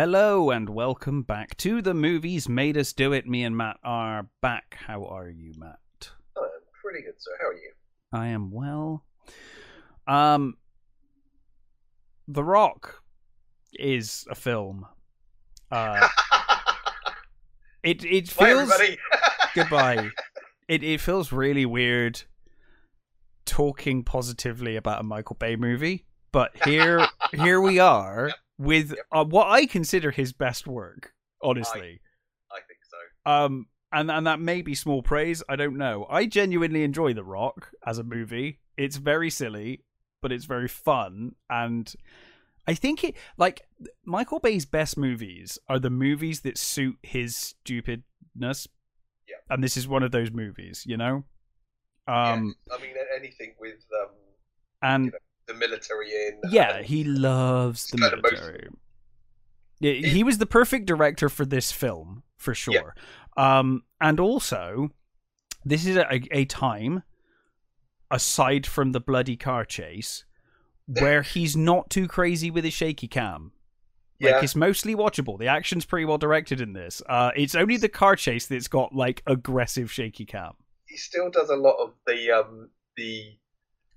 Hello and welcome back to the movies made us do it. Me and Matt are back. How are you, Matt? Oh, I'm pretty good, sir. How are you? I am well. Um, The Rock is a film. Uh, it it Bye, feels everybody. goodbye. It it feels really weird talking positively about a Michael Bay movie, but here here we are with uh, what I consider his best work. Honestly, I think so. um, and and that may be small praise. I don't know. I genuinely enjoy The Rock as a movie. It's very silly, but it's very fun, and I think it like Michael Bay's best movies are the movies that suit his stupidness. Yeah. And this is one of those movies, you know. Um, yes. I mean, anything with um, and you know, the military in. yeah, he loves the military. Yeah, he was the perfect director for this film for sure. Um, and also, this is a, a time aside from the bloody car chase where he's not too crazy with his shaky cam. Like yeah. it's mostly watchable. The action's pretty well directed in this. Uh, it's only the car chase that's got like aggressive shaky cam, He still does a lot of the um the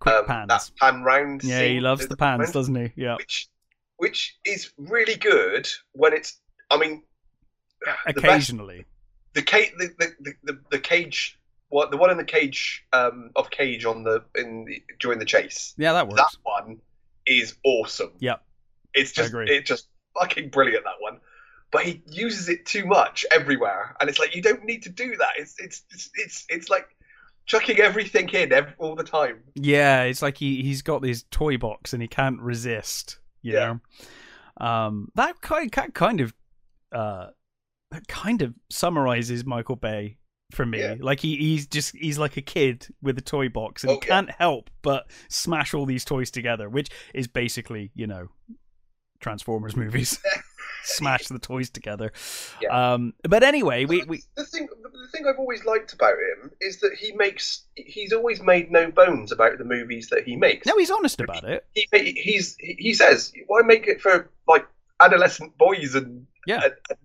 quick um, pans. that pan round. Yeah, he loves the pans, doesn't he? Yeah. Which which is really good when it's. I mean, the best Occasionally. the cage the, the, the, the cage what the one in the cage um of cage on the in the, during the chase Yeah, that works. that one is awesome Yep. it's just it's just fucking brilliant that one but he uses it too much everywhere and it's like you don't need to do that it's it's it's it's, it's like chucking everything in every, all the time Yeah, it's like he he's got this toy box and he can't resist. You Yeah. know, um, that kind that kind of uh, that kind of summarizes Michael Bay for me. Yeah. Like he he's just he's like a kid with a toy box and Oh, he can't help but smash all these toys together, which is basically you know Transformers movies. Smash the toys together. Yeah. Um, but anyway, we, we the thing the thing I've always liked about him is that he makes he's always made no bones about the movies that he makes no, he's honest about it. he, he's he says why make it for like adolescent boys and Yeah. and, and,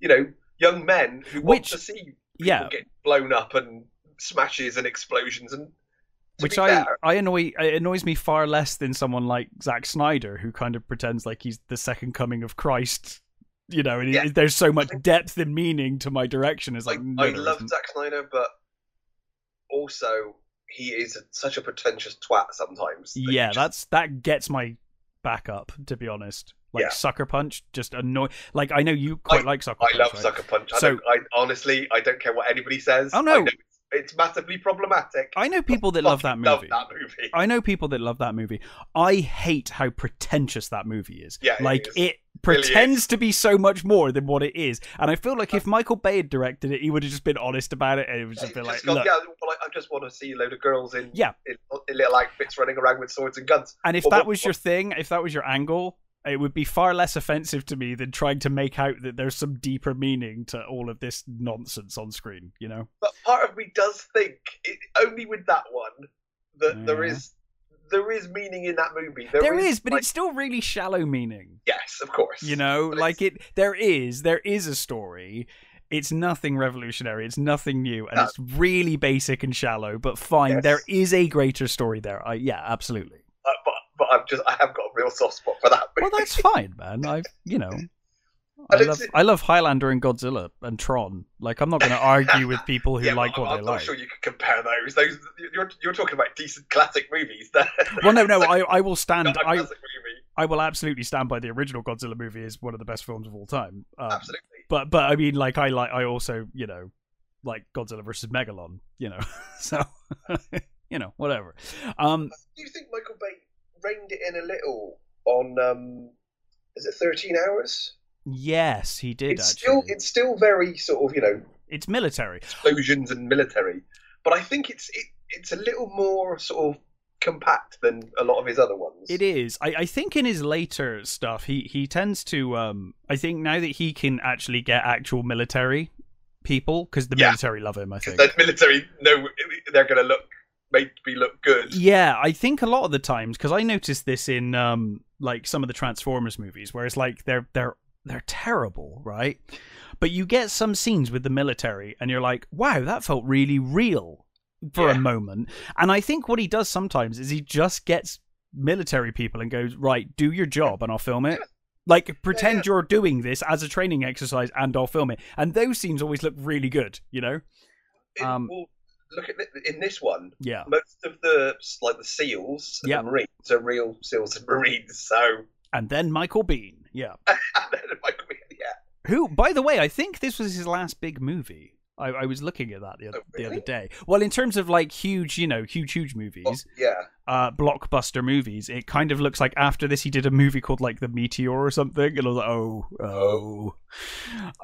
you know young men who want to see people Yeah, get blown up and smashes and explosions and which I fair, I annoy it annoys me far less than someone like Zack Snyder who kind of pretends like he's the second coming of Christ. You know, and Yeah. it- there's so much depth and meaning to my direction. It's like, like no, I love isn't. Zack Snyder but also he is such a pretentious twat sometimes that yeah, just- that's that gets my back up. To be honest, like Yeah. Sucker Punch just annoy. Like I know you quite like Sucker Punch. I Punch. love right? Sucker Punch I, So- don't, I honestly I don't care what anybody says Oh, no. It's, massively problematic I know people that love that movie. love that movie I know people that love that movie. I hate how pretentious that movie is. Yeah, like is. it pretends to be so much more than what it is. And I feel like if Michael Bay had directed it, he would have just been honest about it, and it would just He's been like, just gone, look. yeah, I just want to see a load of girls in, Yeah. in, in little outfits running around with swords and guns. And if that what- was your thing, if that was your angle, it would be far less offensive to me than trying to make out that there's some deeper meaning to all of this nonsense on screen. You know? But part of me does think, it, only with that one, that there Yeah. is there is meaning in that movie. there is, but like, it's still really shallow meaning. yes, of course. You know, But like it's- it. There is, there is a story. It's nothing revolutionary. It's nothing new, and No. it's really basic and shallow. But fine, Yes. there is a greater story there. I, yeah, absolutely. But I've just I have got a real soft spot for that. Well, that's fine, man. I, you know, I And love, it's- I love Highlander and Godzilla and Tron. Like, I'm not going to argue with people who yeah, like what I'm they not like. sure you can compare those. Those you're you're talking about decent classic movies. That Well, no, no, I, I will stand. I, movie. I will absolutely stand by the original Godzilla movie as one of the best films of all time. Um, Absolutely. But, but I mean, like, I like, I also, you know, like Godzilla versus Megalon. You know, so, you know, whatever. Um, Do you think Michael Bay reined it in a little on? um Is it Thirteen Hours? yes, he did. it's actually, still it's still very sort of you know it's military. explosions and military, but I think it's it, it's a little more sort of compact than a lot of his other ones. It is. I, I think in his later stuff, he he tends to. Um, I think now that he can actually get actual military people because the Yeah. military love him. I think. the military know they're going to look make me look good. Yeah, I think a lot of the times because I noticed this in um like some of the Transformers movies, where it's like they're they're they're terrible, right? But you get some scenes with the military, and you're like, wow, that felt really real for Yeah. a moment. And I think what he does sometimes is he just gets military people and goes, right, do your job, and I'll film it. Yeah. Like pretend yeah. you're doing this as a training exercise, and I'll film it. And those scenes always look really good, you know? It- Um, well, look at thi- in this one. Yeah. Most of the like the seals and Yeah. the marines are real seals and marines. So And then Michael Biehn, yeah. and then Michael Biehn, yeah, Who, by the way, I think this was his last big movie. I, I was looking at that the other, Oh, the other day. Well, in terms of like huge, you know, huge, huge movies, yeah. uh, blockbuster movies, it kind of looks like after this he did a movie called like The Meteor or something, and I was like, oh, oh.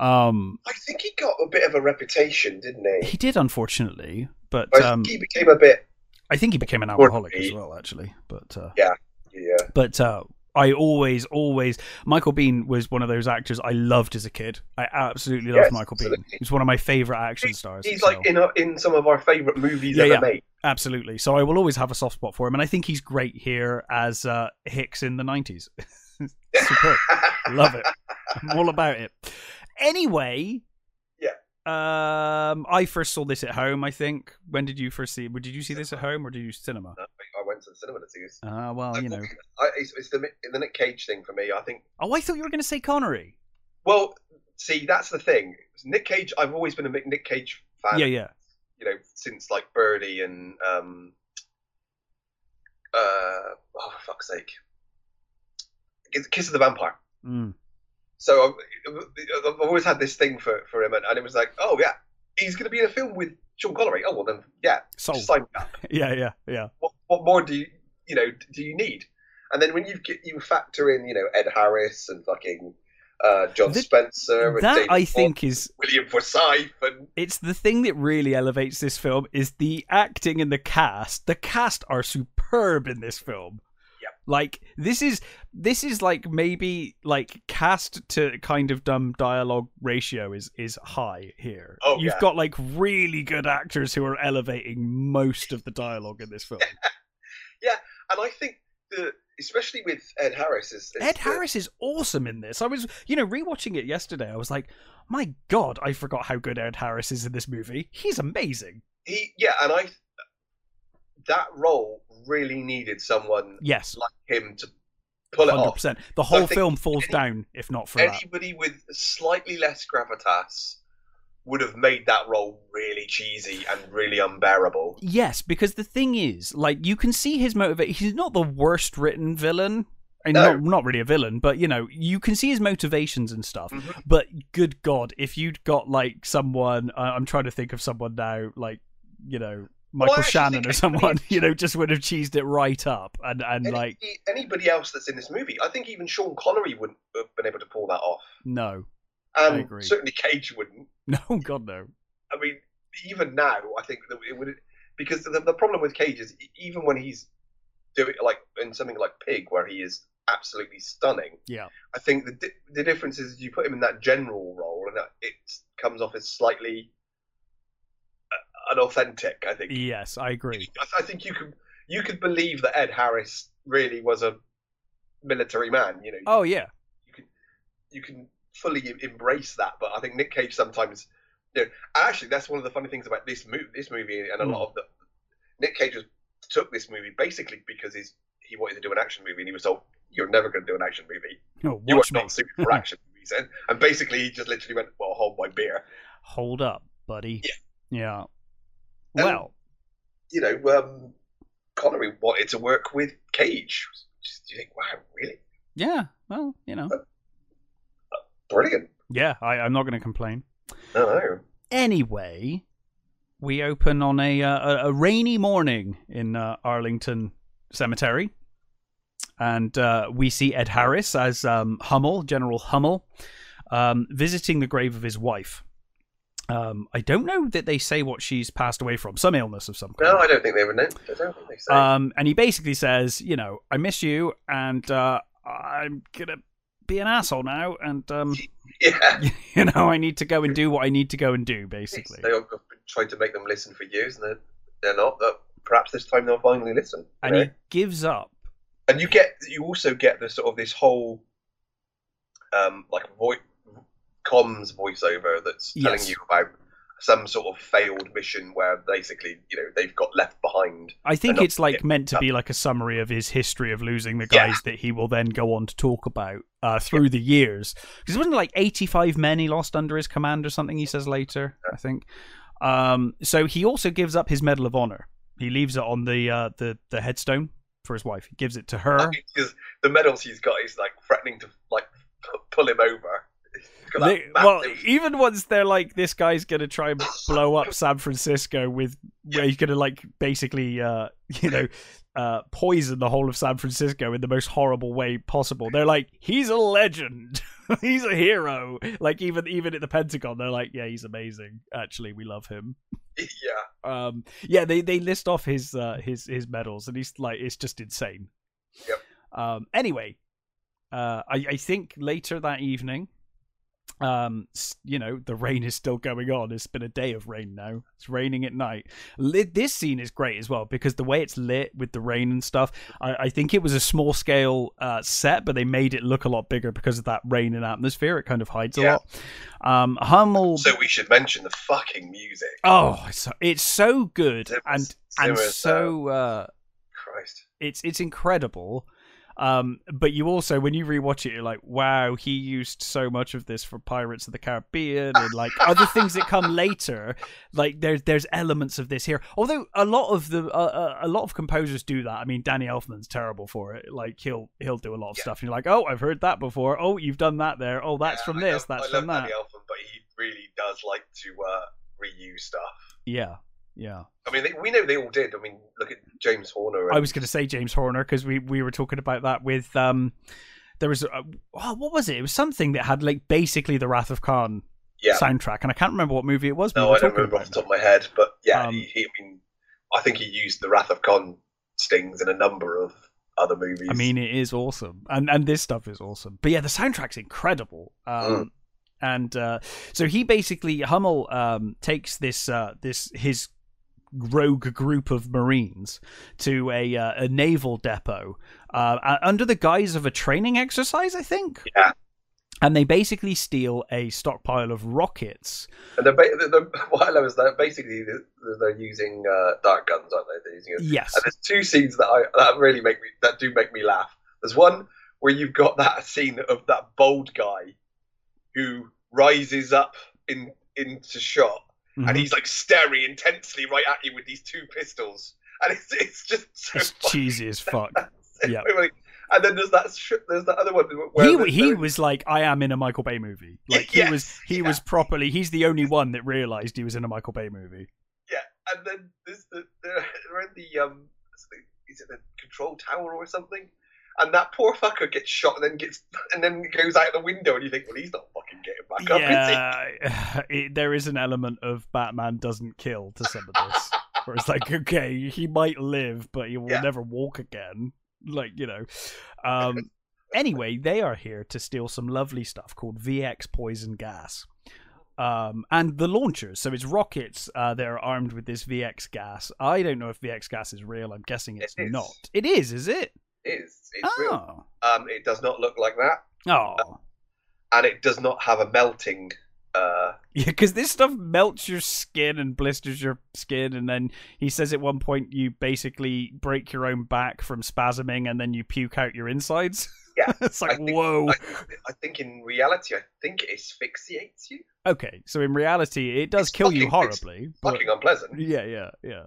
Um, I think he got a bit of a reputation, didn't he? he did, unfortunately, but I um, think he became a bit. I think he became an alcoholic as well, actually. But uh, yeah, Yeah. but uh, I always, always Michael Biehn was one of those actors I loved as a kid. I absolutely loved Yes, Michael Biehn. absolutely. He's one of my favorite action stars. He's so- like in a, in some of our favorite movies Yeah, ever yeah. made. absolutely. So I will always have a soft spot for him, and I think he's great here as uh, Hicks in the nineties. Superb. Love it. I'm all about it. Anyway. Um, I first saw this at home. I think. When did you first see? Did you see this at home or did you cinema? I went to the cinema to see this. Ah, well, you know. I, it's, it's the the Nick Cage thing for me. I think. Oh, I thought you were going to say Connery. Well, see, that's the thing. Nick Cage. I've always been a Nick Cage fan. Yeah, yeah. You know, since like Birdy and um, uh, oh for fuck's sake, Kiss- Kiss of the Vampire. Mm. So I've, I've always had this thing for, for him, and, and it was like, oh yeah, he's going to be in a film with Sean Connery. Oh well, then yeah, Sold. sign up. Yeah, yeah, yeah. What, what more do you you know do you need? And then when you get you factor in you know Ed Harris and fucking uh, John Th- Spencer and That David I Ford, think is William Forsythe and it's the thing that really elevates this film is the acting and the cast. The cast are superb in this film. Like this is this is like maybe like cast to kind of dumb dialogue ratio is is high here. Oh, You've yeah. got like really good actors who are elevating most of the dialogue in this film. Yeah, and I think the especially with Ed Harris is, is Ed the- Harris is awesome in this. I was, you know, rewatching it yesterday. I was like, my god, I forgot how good Ed Harris is in this movie. He's amazing. he yeah, and I that role really needed someone Yes, like him to pull it hundred off. The whole think film falls any- down if not for that. Anybody with slightly less gravitas would have made that role really cheesy and really unbearable. Yes, because the thing is, like, you can see his motivation. He's not the worst written villain. And No. not, not really a villain, but you know, you can see his motivations and stuff. Mhm. But good God, if you'd got like someone, uh, I'm trying to think of someone now, like you know, Michael actually Shannon or someone, you know, just would have cheesed it right up and and Any, like anybody else that's in this movie, I think even Sean Connery wouldn't have been able to pull that off, no, I um, agree. certainly Cage wouldn't. no, God no. I mean, even now, I think that it would because the, the problem with Cage is even when he's doing like in something like Pig, where he is absolutely stunning. Yeah. I think the the difference is you put him in that general role, and it comes off as slightly unauthentic. I think. Yes, I agree. I, I think you could you could believe that Ed Harris really was a military man. You know, Oh yeah, you can you can fully embrace that. But I think Nick Cage sometimes, you know, actually that's one of the funny things about this movie. This movie and a Hmm. lot of the Nick Cage was, took this movie basically because he's he wanted to do an action movie and he was told you're never going to do an action movie. no, You are me. not suited for action movies. And, and basically he just literally went, well, hold my beer. Hold up, buddy. Yeah. Yeah. Well, You know, um, Connery wanted to work with Cage. Just, you think, wow, really yeah. Well, you know. brilliant. Yeah, I, I'm not going to complain. No, no. Anyway, we open on a uh, a, a rainy morning in uh, Arlington Cemetery, and uh, we see Ed Harris as um, Hummel, General Hummel, um, visiting the grave of his wife. Um, I don't know that they say what she's passed away from, some illness of some kind. No, I don't think they would. know. I don't think they say. Um, and he basically says, you know, I miss you, and uh, I'm gonna be an asshole now, and um, yeah. you know, I need to go and do what I need to go and do, basically. They have trying to make them listen for years, and they're, they're not. But perhaps this time they'll finally listen. And know? he gives up. and you get, you also get the sort of this whole um, like a vo- comms voiceover that's telling Yes. you about some sort of failed mission where basically, you know, they've got left behind. I think it's like yeah. meant to be like a summary of his history of losing the Yeah. guys that he will then go on to talk about uh, through the years. Because it wasn't like 85 men he lost under his command or something, he says later, I think. Um, so he also gives up his Medal of Honor. He leaves it on the uh, the, the headstone for his wife. He gives it to her. Because the medals he's got is like threatening to like pull him over. He's got that They- well, massive- even once they're like, this guy's gonna try and blow up San Francisco with, where he's gonna like basically, uh, you know, uh, poison the whole of San Francisco in the most horrible way possible. They're like, he's a legend, he's a hero. Like even even at the Pentagon, they're like, yeah, he's amazing. Actually, we love him. yeah, Um, yeah, they they list off his uh, his his medals, and he's like, it's just insane. Yep. Um. Anyway, uh, I I think later that evening, um, you know, the rain is still going on. It's been a day of rain now. It's raining at night. Lit, this scene is great as well because the way it's lit with the rain and stuff. I, I think it was a small scale uh, set, but they made it look a lot bigger because of that rain and atmosphere. It kind of hides a lot. Um, Hummel. So we should mention the fucking music. Oh, it's so, it's so good It and was- and it was, so uh, Christ. it's it's incredible. Um, but you also, when you rewatch it, you're like, wow, he used so much of this for Pirates of the Caribbean and like other things that come later. Like there's there's elements of this here. Although a lot of the uh, uh, a lot of composers do that. I mean, Danny Elfman's terrible for it. Like he'll he'll do a lot of Yeah. stuff, and you're like, oh, I've heard that before. Oh, you've done that there. Oh, that's Yeah, from I this. love- that's I from love that. Danny Elfman, but he really does like to uh, reuse stuff. Yeah, yeah. I mean, they, we know they all did. I mean, look at James Horner. And, I was going to say James Horner because we we were talking about that with um there was a, oh, what was it? It was something that had like basically the Wrath of Khan yeah. sounddroundtrack, and I can't remember what movie it was. No, were I don't remember off the top of my head, but yeah, Um, he, he, I mean, I think he used the Wrath of Khan stings in a number of other movies. I mean, it is awesome, and and this stuff is awesome. But yeah, the soundtrack's incredible. Um, Mm. And uh, so he basically Hummel um, takes this uh, this his rogue group of Marines to a uh, a naval depot uh, under the guise of a training exercise, I think. Yeah. And they basically steal a stockpile of rockets. and ba- they're, they're, what I that basically they're, they're using uh, dart guns, aren't they? They're using it. Yes. And there's two scenes that I that really make me that do make me laugh. There's one where you've got that scene of that bold guy who rises up in into shot Mhm. and he's like staring intensely right at you with these two pistols, and it's it's just so It's cheesy as fuck. yeah. And then there's that sh- there's that other one where He the- he the- was like, I am in a Michael Bay movie. Like he Yes, was he yeah. was properly. He's the only one that realized he was in a Michael Bay movie. yeah, and then there's the they're, they're in the um is it the control tower or something? And that poor fucker gets shot and then gets and then goes out the window and you think, well, he's not fucking getting back up. Yeah, there is an element of Batman doesn't kill to some of this, where it's like, okay, he might live, but he will Yeah. never walk again. Like you know. Um, anyway, they are here to steal some lovely stuff called VX poison gas. Um, and the launchers, so it's rockets. Uh, they're armed with this VX gas. I don't know if VX gas is real. I'm guessing it's It not. It is, is it? It's it's real. Oh, Um, it does not look like that, oh, and it does not have a melting. Uh, Yeah, because this stuff melts your skin and blisters your skin, and then he says at one point you basically break your own back from spasming, and then you puke out your insides. Yeah, it's I like think- whoa. I, I think in reality, I think it asphyxiates you. Okay, so in reality, it does It's kill you fucking- it's horribly. But Fucking unpleasant. yeah, yeah, yeah.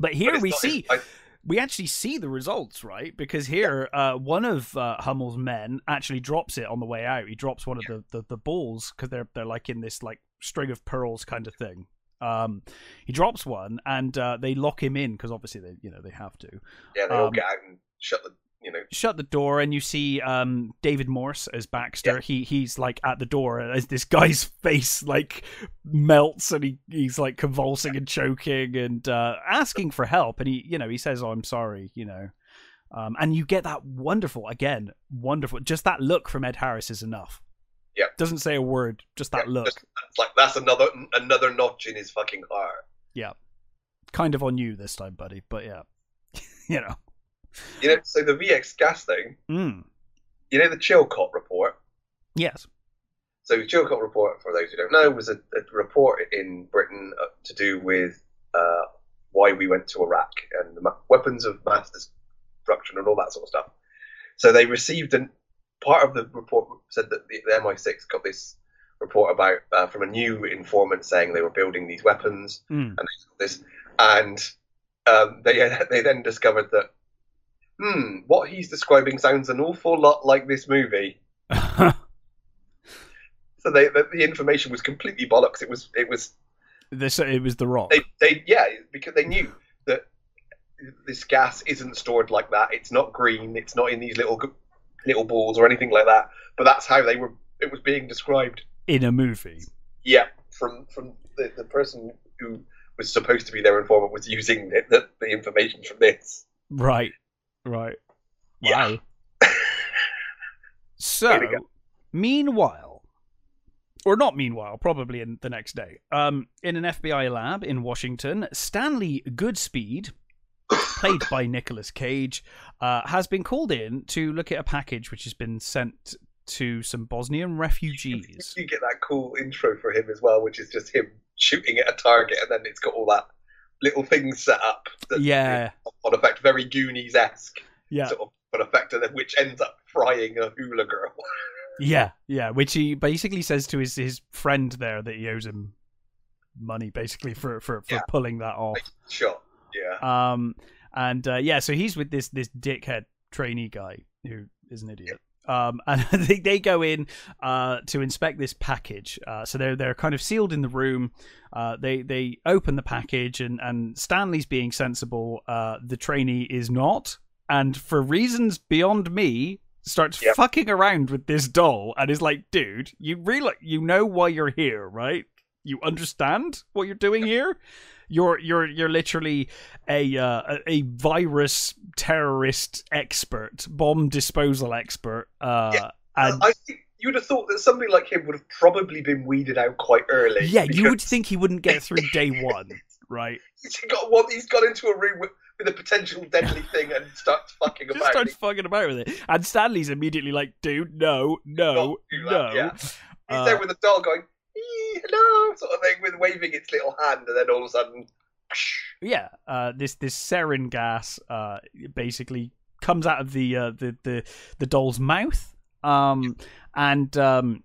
But But here it's we not- see I- we actually see the results, right? Because here, uh, one of uh, Hummel's men actually drops it on the way out. He drops one of the, the, the balls because they're they're like in this like string of pearls kind of thing. Um, he drops one and uh, they lock him in because obviously they you know they have to yeah, they all um, get out and shut the. You know, shut the door and you see um, David Morse as Baxter. Yeah. He he's like at the door as this guy's face like melts and he, he's like convulsing and choking and uh, asking for help. And he you know he says, "Oh, I'm sorry," you know. Um, and you get that wonderful again, wonderful. Just that look from Ed Harris is enough. Yeah. doesn't say a word. Just that yeah, look. just- it's like that's another another notch in his fucking heart. Yeah. Kind of on you this time, buddy. But yeah, you know. You know, so the VX gas thing. Mm. You know the Chilcot report. Yes. So the Chilcot report, for those who don't know, was a, a report in Britain uh, to do with uh, why we went to Iraq and the ma- weapons of mass destruction and all that sort of stuff. So they received an part of the report said that the, the MI6 got this report about uh, from a new informant saying they were building these weapons Mm. and this, and um, they they then discovered that hmm, what he's describing sounds an awful lot like this movie. So they the, the information was completely bollocks. It was it was this it was the rock. they they yeah because they knew that this gas isn't stored like that. It's not green. It's not in these little little balls or anything like that. But that's how they were. It was being described. in a movie. Yeah, from from the, the person who was supposed to be their informant was using the, the, the information from this. Right. Right. Yeah. Wow. So, we go. meanwhile, or not meanwhile, probably in the next day, um, in an FBI lab in Washington, Stanley Goodspeed, played by Nicolas Cage, uh, has been called in to look at a package which has been sent to some Bosnian refugees. You get that cool intro for him as well, which is just him shooting at a target, and then it's got all that little things set up. That Yeah, on effect, very Goonies esque yeah, sort of on effect, and then which ends up frying a hula girl. yeah, yeah. Which he basically says to his his friend there that he owes him money, basically for for, for Yeah. pulling that off. Sure. Yeah. Um, and uh, yeah, so he's with this this dickhead trainee guy who is an idiot. Um, and they, they go in uh, to inspect this package. Uh, so they're they're kind of sealed in the room. Uh, they they open the package, and and Stanley's being sensible. Uh, the trainee is not, and for reasons beyond me, starts Yep. fucking around with this doll, and is like, dude, you really you know why you're here, right? You understand what you're doing here. You're you're you're literally a uh, a- virus terrorist expert, bomb disposal expert. Uh, Yeah. and I think you would have thought that somebody like him would have probably been weeded out quite early. yeah, you would think he wouldn't get through day one, right? he's got one. He's got into a room with, with a potential deadly thing and starts fucking Just about. starts fucking about with it, and Stanley's immediately like, "Dude, no, no, that, no." yeah. He's Uh, there with a doll going, "Ee, hello, sort of thing, with waving its little hand, and then all of a sudden, yeah, uh, this this sarin gas uh, basically comes out of the uh, the, the the doll's mouth, um, and um,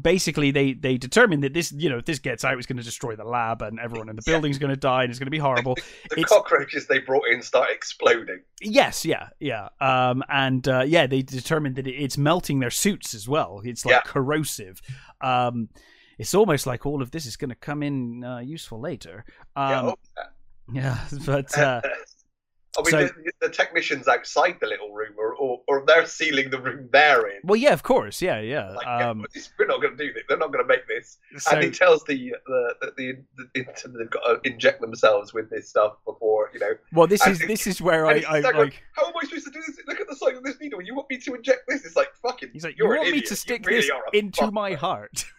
basically they they determine that this you know if this gets out, it's going to destroy the lab, and everyone in the Yeah. building's going to die, and it's going to be horrible. the It's- cockroaches they brought in start exploding. Yes, yeah, yeah. Um, and uh, yeah, they determined that it's melting their suits as well. It's like Yeah. corrosive. Um, it's almost like all of this is going to come in uh, useful later. yeah, Um, oh, yeah, but uh, I mean, so- the, the technicians outside the little room, or, or, or they're sealing the room they're in. well, yeah, of course, yeah, yeah. Like, Um, we're not going to do this. They're not going to make this. so and he tells the the the, the, the, the they've got to inject themselves with this stuff before you know. well, this is this is where I, I going, like. How am I supposed to do this? Look at the size of this needle. You want me to inject this? It's like fucking. He's like, you want me to stick really this into fuck." my heart?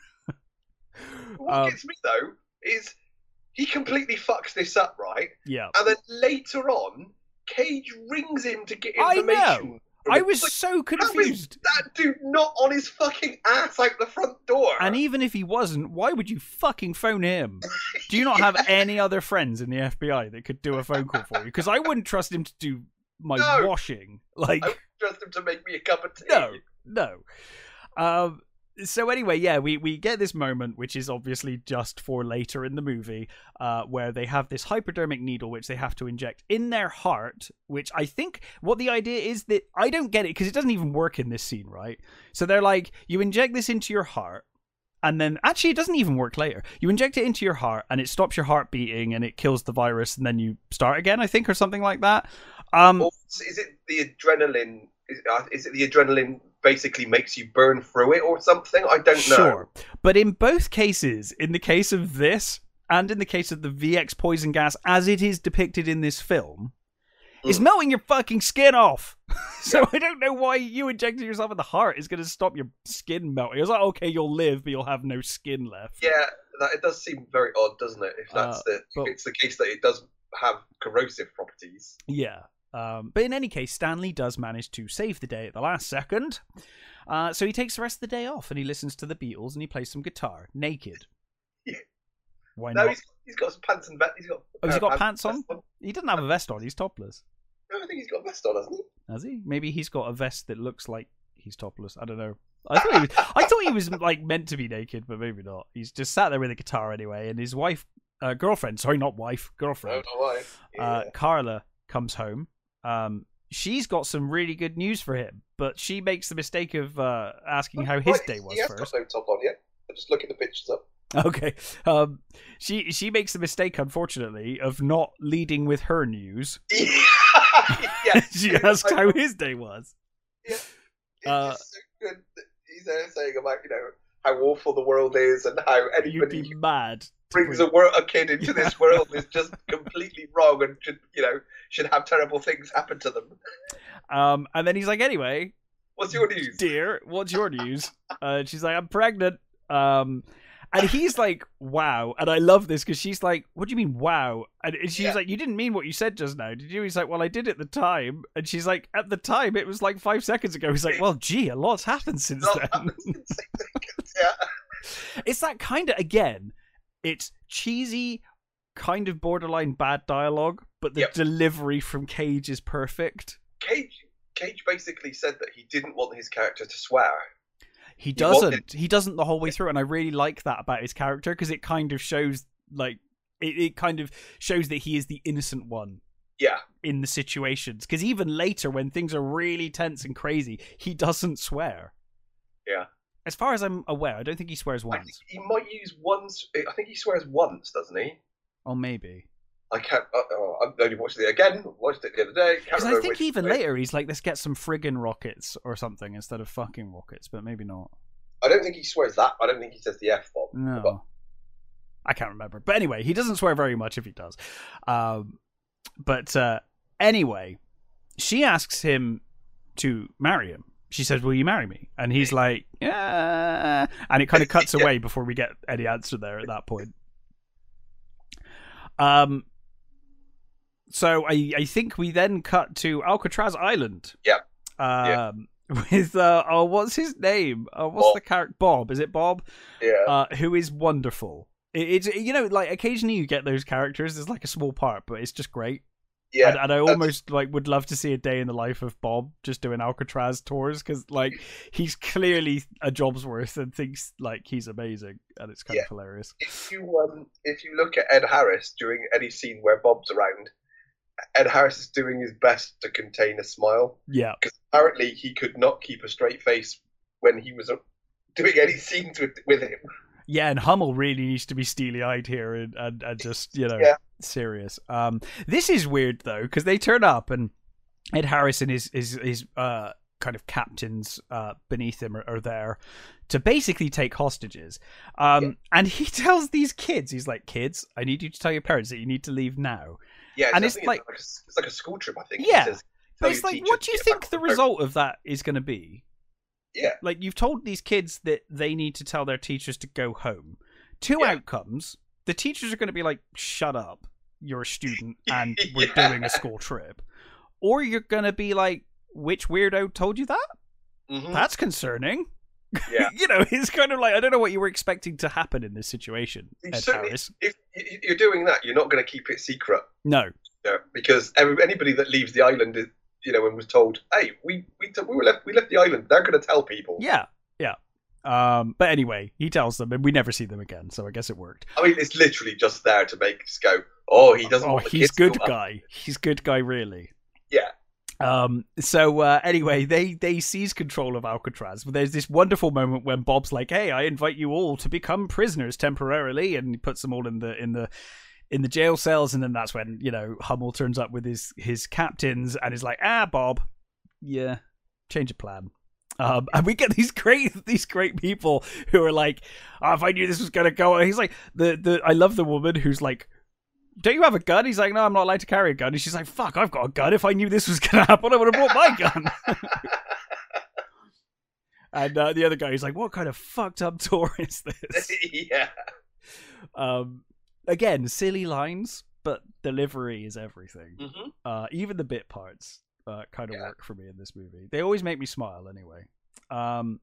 What Um, gets me though is he completely fucks this up, right? yeah, And then later on, Cage rings him to get information. I know. I was Like, so confused. that dude not on his fucking ass out the front door. And even if he wasn't, why would you fucking phone him? Do you not have any other friends in the FBI that could do a phone call for you? Because I wouldn't trust him to do my No. washing. Like, I would trust him to make me a cup of tea. no, no. Um. So anyway, yeah, we we get this moment, which is obviously just for later in the movie, uh, where they have this hypodermic needle which they have to inject in their heart. Which I think what the idea is that I don't get it because it doesn't even work in this scene, right? So they're like, you inject this into your heart, and then actually it doesn't even work later. You inject it into your heart, and it stops your heart beating, and it kills the virus, and then you start again, I think, or something like that. Um, is it the adrenaline? Is, is it the adrenaline basically makes you burn through it or something? I don't know. Sure. But in both cases, in the case of this and in the case of the VX poison gas as it is depicted in this film, is Mm. melting your fucking skin off. so I don't know why you injecting yourself in the heart is going to stop your skin melting. It's like, okay, you'll live, but you'll have no skin left. Yeah, that, it does seem very odd, doesn't it? If that's Uh, the but- if it's the case that it does have corrosive properties. Yeah. Um, but in any case, Stanley does manage to save the day at the last second. Uh, so he takes the rest of the day off and he listens to the Beatles and he plays some guitar naked. Yeah. Why No, not? he's, he's got some pants and vest. He's got. Oh, he uh, got pants on? vest He doesn't have a vest on. He's topless. No, I think he's got a vest on, hasn't he? Has he? Maybe he's got a vest that looks like he's topless. I don't know. I thought he was. I thought he was like meant to be naked, but maybe not. He's just sat there with a guitar anyway, and his wife, uh, girlfriend, sorry, not wife, girlfriend, don't know why. uh, Carla comes home. Um, she's got some really good news for him, but she makes the mistake of uh, asking how his day was he has first. got no top on yet. I'm just looking the pictures up. Okay. Um, she she makes the mistake, unfortunately, of not leading with her news. yeah, she asked how his day was. It's uh, so good. He's there saying about you know how awful the world is and how You'd anybody be mad. brings a, wor- a kid into this world is just completely wrong and should you know should have terrible things happen to them. Um, and then he's like, anyway, What's your news? dear, what's your news? Uh, and she's like, I'm pregnant. Um, and he's like, wow. And I love this because she's like, what do you mean, wow? And she's Yeah. like, you didn't mean what you said just now, did you? He's like, well, I did at the time. And she's like, at the time, it was like five seconds ago. He's like, well, gee, a lot's happened since then. six seconds, yeah. it's that kind of, again, it's cheesy, kind of borderline bad dialogue, but the Yep. delivery from Cage is perfect. Cage Cage basically said that he didn't want his character to swear. He He doesn't. wanted- He doesn't the whole way through, and I really like that about his character because it kind of shows, like, it, it kind of shows that he is the innocent one Yeah, in the situations. Because even later, when things are really tense and crazy, he doesn't swear. Yeah. As far as I'm aware, I don't think he swears once. he might use once. I think he swears once, doesn't he? Or maybe. I can't. Uh, oh, I've only watched it again. Watched it the other day. Because I think even way. later he's like, let's get some friggin' rockets or something instead of fucking rockets, but maybe not. I don't think he swears that. I don't think he says the f bomb. No. I can't remember. But anyway, he doesn't swear very much if he does. Um, but uh, anyway, she asks him to marry him. She says, Will you marry me? And he's like, Yeah. And it kind of cuts Yeah. away before we get any answer there at that point. Um, so I, I think we then cut to Alcatraz Island. Yeah. Um, with uh, oh, what's his name? Uh, what's Bob. the character? Bob. Is it Bob? Yeah. uh, who is wonderful. It, it's you know like occasionally you get those characters. There's like a small part, but it's just great. yeah. And, and I almost like would love to see a day in the life of Bob just doing Alcatraz tours because like he's clearly a job's worth and thinks like he's amazing and it's kind Yeah. of hilarious. if you um, if you look at Ed Harris during any scene where Bob's around, Ed Harris is doing his best to contain a smile Yeah, because apparently he could not keep a straight face when he was uh, doing any scenes with with him. yeah, and Hummel really needs to be steely eyed here and, and and just you know Yeah. serious. Um, this is weird though because they turn up and Ed Harris and his his his uh kind of captains uh beneath him are, are there to basically take hostages. Um, Yeah. and he tells these kids, he's like, "Kids, I need you to tell your parents that you need to leave now." Yeah, And it's think like- a, it's like a school trip. I think. Yeah. Says, But it's like, what do you think the on boat." result of that is going to be? Yeah. Like you've told these kids that they need to tell their teachers to go home. Two Yeah. outcomes: the teachers are going to be like, "Shut up, you're a student, and we're doing a school trip," or you're going to be like, "Which weirdo told you that? Mhm. That's concerning." Yeah. you know, it's kind of like I don't know what you were expecting to happen in this situation, Harris. If you're doing that, you're not going to keep it secret. No, Yeah, because every, anybody that leaves the island, is, you know, and was told, "Hey, we we, t- we were left we left the island," they're going to tell people. yeah, yeah. Um, but anyway, he tells them, and we never see them again. So I guess it worked. I mean, it's literally just there to make us go, "Oh, he doesn't." oh, he's good go up." guy. He's good guy, really. Um. So uh, anyway, they they seize control of Alcatraz. But there's this wonderful moment when Bob's like, "Hey, I invite you all to become prisoners temporarily," and he puts them all in the in the in the jail cells. And then that's when you know Hummel turns up with his his captains and is like, "Ah, Bob, yeah, change of plan." Um, and we get these great these great people who are like, oh, if I knew this was gonna go, he's like the the I love the woman who's like, don't you have a gun? He's like, no, I'm not allowed to carry a gun. And she's like, fuck, I've got a gun. If I knew this was gonna happen, I would have brought my gun. and uh, the other guy he's like, what kind of fucked up tour is this? yeah, um, again, silly lines, but delivery is everything. hmm Uh, even the bit parts uh, kind of Yeah. work for me in this movie. They always make me smile anyway. Um,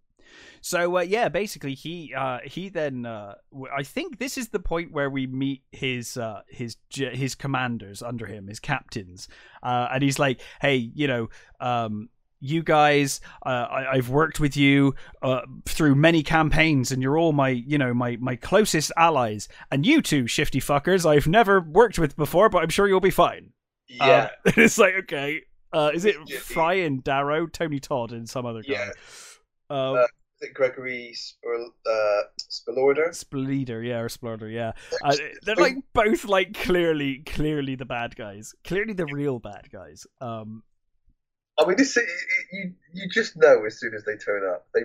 so uh, yeah, basically he uh, he then uh, I think this is the point where we meet his uh, his his commanders under him, his captains, uh, and he's like, hey, you know. Um, you guys, uh, I, have worked with you uh, through many campaigns, and you're all my, you know, my my closest allies. And you two shifty fuckers, I've never worked with before, but I'm sure you'll be fine. Yeah, it's like okay, uh, is it Frye and Darrow, Tony Todd, and some other guy? Yeah. Uh, uh, is it Gregory Spil- uh, Spilorder? Yeah, or Splorder, yeah. Uh, they're like both like clearly, clearly the bad guys, clearly the real bad guys. Um, I mean, this you you just know as soon as they turn up. They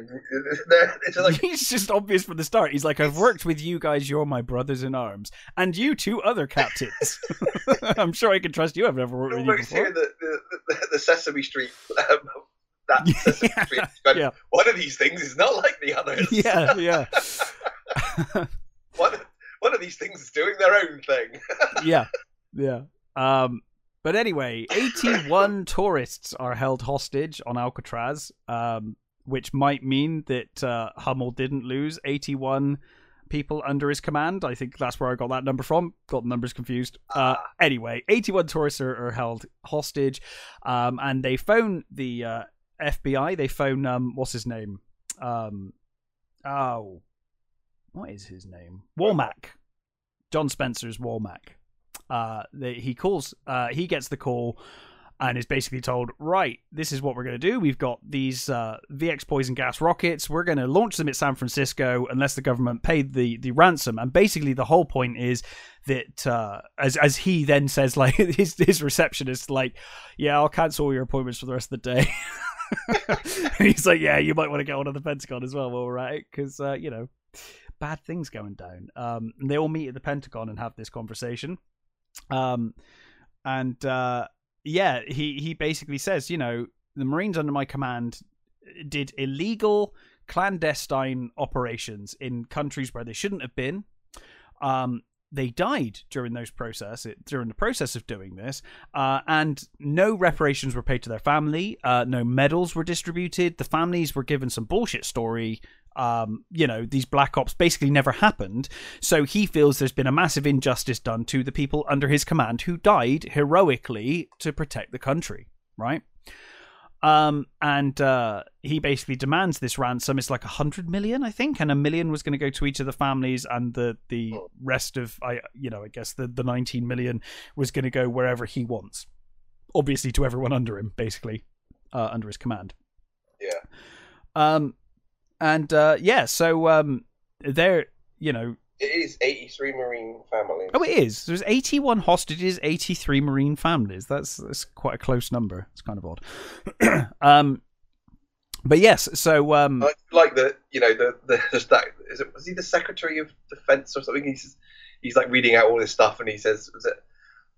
it's like he's just obvious from the start. He's like, I've worked with you guys. You're my brothers in arms, and you two other captains. I'm sure I can trust you. I've never worked with you before. The, the, the, the Sesame Street um, that Yeah, went, yeah. one of these things is not like the others. yeah, yeah, one, one of these things is doing their own thing. yeah, yeah. Um, but anyway, 81 tourists are held hostage on Alcatraz, um, which might mean that uh, Hummel didn't lose 81 people under his command. I think that's where I got that number from. Got the numbers confused. Uh, anyway, 81 tourists are, are held hostage, um, and they phone the uh, FBI. They phone um, what's his name? Um, oh, what is his name? Womack. John Spencer's Womack. Uh, he calls. Uh, he gets the call. And is basically told, right, this is what we're going to do. We've got these uh, VX poison gas rockets. We're going to launch them at San Francisco unless the government paid the, the ransom. And basically, the whole point is that, uh, as as he then says, like his his receptionist, like, yeah, I'll cancel all your appointments for the rest of the day. he's like, yeah, you might want to get one of the Pentagon as well while we're at it, because uh, you know, bad things going down. Um, they all meet at the Pentagon and have this conversation. Um, and uh, yeah, he he basically says, you know, the Marines under my command did illegal clandestine operations in countries where they shouldn't have been. Um, they died during those process during the process of doing this, uh, and no reparations were paid to their family. Uh, no medals were distributed. The families were given some bullshit story. Um, you know, these black ops basically never happened. So he feels there's been a massive injustice done to the people under his command who died heroically to protect the country. Right. Um, and uh, he basically demands this ransom. It's like a hundred million, I think, and a million was going to go to each of the families, and the the rest of I, you know, I guess the the nineteen million was going to go wherever he wants. Obviously, to everyone under him, basically, uh, under his command. yeah. Um, and uh, yeah, so um, they're you know, It is 83 Marine families. oh, it is. There's 81 hostages, 83 Marine families. That's that's quite a close number. It's kind of odd. um, but yes, so um, I like the, you know, the, the just that is it was he the Secretary of Defense or something? He's he's like reading out all this stuff and he says, was it,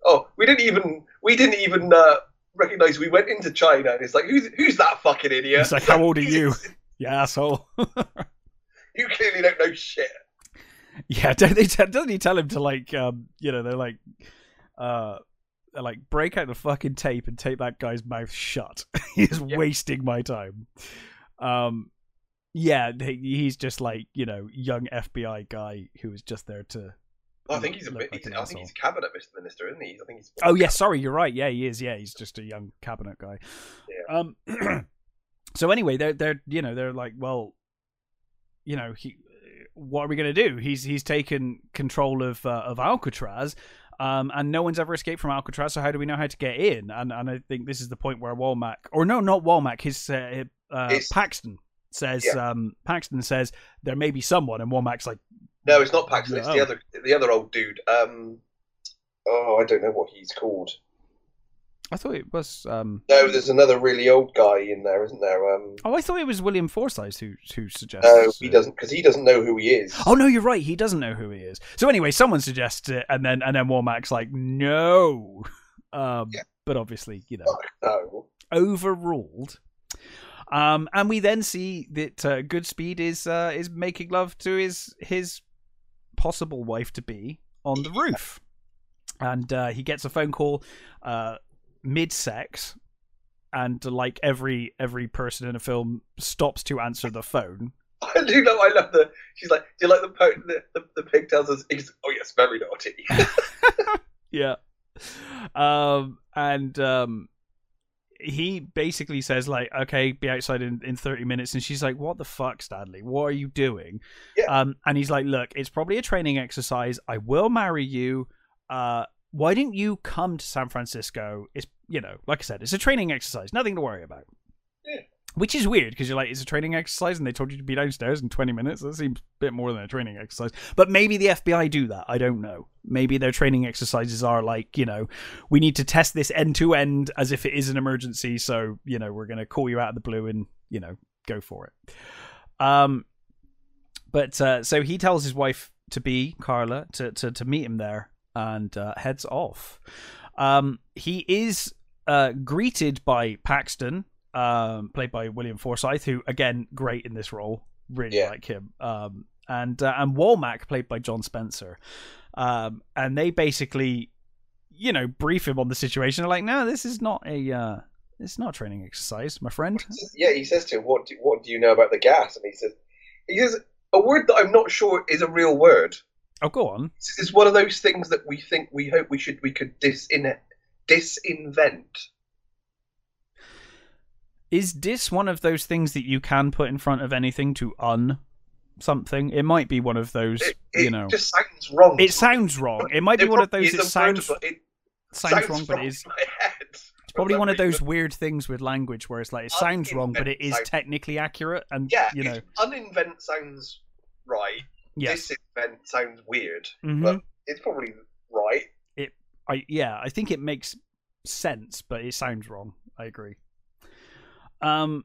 "Oh, we didn't even we didn't even uh, recognize we went into China." And it's like, "Who's who's that fucking idiot?" It's like, "How old are you?" yeah, asshole. you clearly don't know shit. Yeah, don't they? T- doesn't he tell him to like, um, you know, they're like, uh, they're like break out the fucking tape and tape that guy's mouth shut. He's Yeah. wasting my time. Um, yeah, he- he's just like you know, young FBI guy who was just there to. I think he's a bit. like he's, an I think he's a cabinet minister, isn't he? I think he's. Oh yeah, sorry, you're right. Yeah, he is. Yeah, he's just a young cabinet guy. Yeah. Um. so anyway, they're they're you know they're like, well, you know, he, what are we gonna do? He's he's taken control of uh, of Alcatraz. Um, and no one's ever escaped from Alcatraz, so how do we know how to get in? And and I think this is the point where Walmack, or no, not Walmack, his uh, uh, Paxton says, Yeah. um, Paxton says there may be someone, and Walmack's like, No, it's not Paxton. It's the other the other old dude. Um. Oh, I don't know what he's called. I thought it was, um, No, there's another really old guy in there, isn't there? Um. oh, I thought it was William Forsythe who who suggests. No, he uh, doesn't because he doesn't know who he is. Oh no, you're right. He doesn't know who he is. So anyway, someone suggests it, and then and then Walmack's like, no. Um, Yeah. But obviously, you know, no. overruled. Um, and we then see that uh, Goodspeed is uh, is making love to his his possible wife to be on the roof, and uh, he gets a phone call uh, mid sex, and like every every person in a film stops to answer the phone. I do know. I love the. She's like, "Do you like the po- the, the, the pigtails?" He's, oh yes, very naughty. yeah. Um, and um, he basically says like, "Okay, be outside in, in thirty minutes," and she's like, "What the fuck, Stanley? What are you doing?" Yeah. Um, and he's like, "Look, it's probably a training exercise. I will marry you. Uh, why didn't you come to San Francisco? It's you know, like I said, it's a training exercise. Nothing to worry about." Yeah. Which is weird because you're like, it's a training exercise, and they told you to be downstairs in 20 minutes. That seems a bit more than a training exercise. But maybe the FBI do that. I don't know. Maybe their training exercises are like, you know, we need to test this end to end as if it is an emergency. So, you know, we're going to call you out of the blue and, you know, go for it. Um, but uh, so he tells his wife to be Carla to to, to meet him there and uh, heads off. Um, he is uh, greeted by Paxton, um, played by William Forsythe, who again great in this role. Really Yeah. like him. Um, and uh, and Womack, played by John Spencer. Um, and they basically, you know, brief him on the situation. They're like, "No, this is not a." Uh, it's not a training exercise, my friend. yeah, he says to him, "What do, what do you know about the gas?" And he says, "He says a word that I'm not sure is a real word. Oh, go on. This is one of those things that we think we hope we should we could disin disinvent." Is dis one of those things that you can put in front of anything to un something? It might be one of those, It, it you know. It just sounds wrong. It sounds wrong. It might be It one of those that sounds word, it sounds wrong, but it is it's probably one of those weird things with language where it's like it sounds wrong, but it is technically accurate, and Yeah, you know, uninvent sounds right. Yes, event sounds weird, Mhm. but it's probably right. It, I yeah, I think it makes sense, but it sounds wrong. I agree. Um,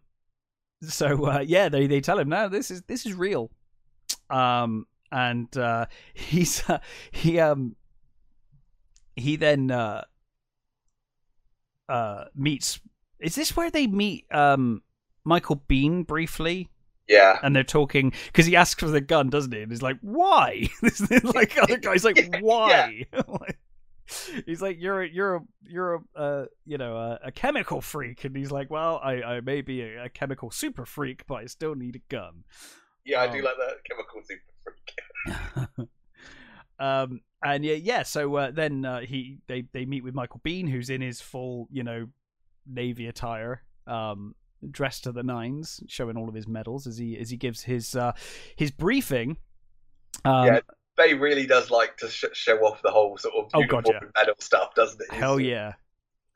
so uh, yeah, they they tell him no, this is this is real. Um, and uh, he's uh, he um he then uh uh meets. Is this where they meet um Michael Biehn briefly? Yeah. and they're talking because he asks for the gun, doesn't he? And he's like, "Why?" This like other guys like, "Why?" He's like, "You're a, you're a, you're a, uh, you know, a, a chemical freak," and he's like, "Well, I, I may be a, a chemical super freak, but I still need a gun." Yeah, I do Oh. like that chemical super freak. um, and yeah, yeah. So uh, then uh, he they they meet with Michael Biehn, who's in his full, you know, navy attire. Um, dressed to the nines, showing all of his medals as he as he gives his uh, his briefing. Um, Yeah, Bay really does like to sh- show off the whole sort of Oh, uniform God, yeah. medal stuff, doesn't it? Hell yeah.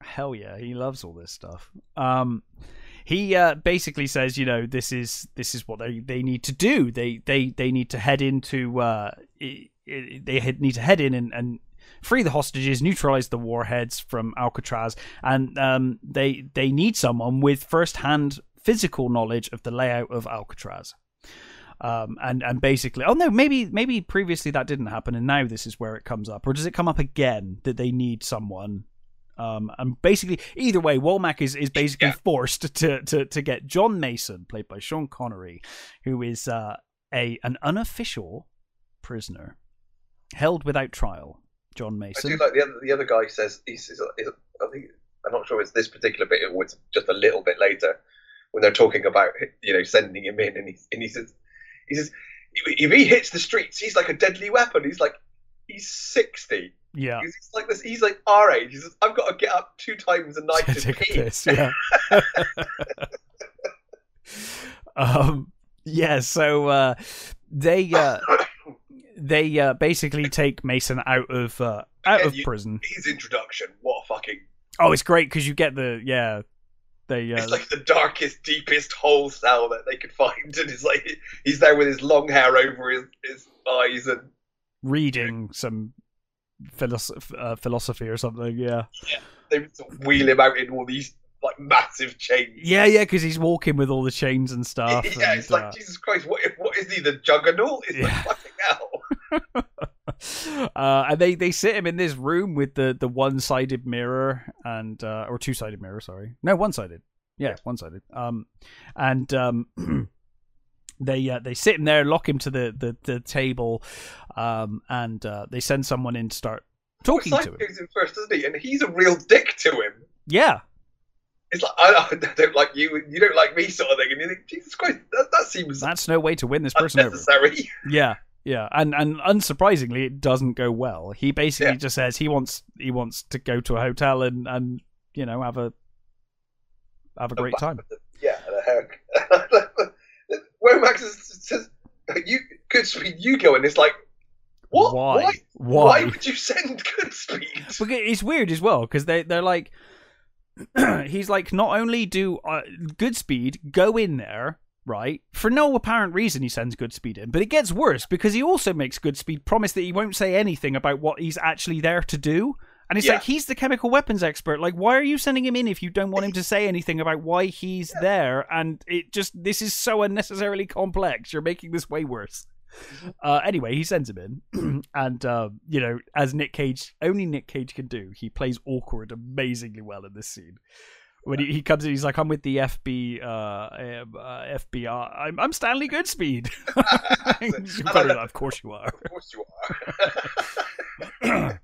Hell yeah. He loves all this stuff. Um he uh, basically says, you know, this is this is what they, they need to do. They they they need to head into uh they need to head in and, and free the hostages, neutralize the warheads from Alcatraz, and um they they need someone with first-hand physical knowledge of the layout of Alcatraz. Um, and and basically, oh no, maybe maybe previously that didn't happen, and now this is where it comes up, or does it come up again that they need someone? Um, and basically, either way, Womack is, is basically Yeah. forced to, to to get John Mason, played by Sean Connery, who is uh, a an unofficial prisoner held without trial. John Mason. I do like the other the other guy says he says I think I'm not sure it's this particular bit it was just a little bit later when they're talking about you know sending him in and he and he says he says if he hits the streets he's like a deadly weapon. He's like he's sixty. yeah. He's like this. He's like our age. He says I've got to get up two times a night to pee. piss, yeah. um, yeah. So uh, they uh, they uh, basically take Mason out of uh, out Again, of you- prison. His introduction. What a fucking. Oh, it's great because you get the yeah. They uh, It's like the darkest, deepest hole cell that they could find, and it's like he's there with his long hair over his, his eyes, and reading some philosoph- uh, philosophy or something. Yeah, they sort of wheel him out in all these like massive chains. yeah, yeah. Because he's walking with all the chains and stuff. yeah, and, it's like uh, Jesus Christ, what what is he? The juggernaut? It's Yeah. like fucking hell. uh, and they, they sit him in this room with the, the one sided mirror and uh, or two sided mirror, sorry, no one sided, yeah, one sided. Um, and um, they uh, they sit him there, lock him to the the, the table, um, and uh, they send someone in to start talking to Simon him. first, doesn't he? And he's a real dick to him. Yeah, it's like I, I don't like you, you don't like me, sort of thing. And you think, Jesus Christ, that, that seems That's no way to win this person over. Yeah, yeah, and and unsurprisingly, it doesn't go well. He basically Yeah. just says he wants he wants to go to a hotel and and you know have a have a great time. Yeah, and a haircut. Womack says, "You Goodspeed, you go," and it's like, what? Why? Why? Why? Why would you send Goodspeed? Because it's weird as well because they they're like he's like not only do uh, Goodspeed go in there right for no apparent reason he sends Goodspeed in, but it gets worse because he also makes Goodspeed promise that he won't say anything about what he's actually there to do. And it's Yeah. like he's the chemical weapons expert. Like, why are you sending him in if you don't want him to say anything about why he's there? And it just this is so unnecessarily complex. You're making this way worse. Uh, anyway, he sends him in, and um, you know, as Nick Cage, only Nick Cage can do, he plays awkward amazingly well in this scene. When he, he comes in, he's like, "I'm with the FB, uh, um, uh, FBI. I'm, I'm Stanley Goodspeed." You've of course you are. Of course you are.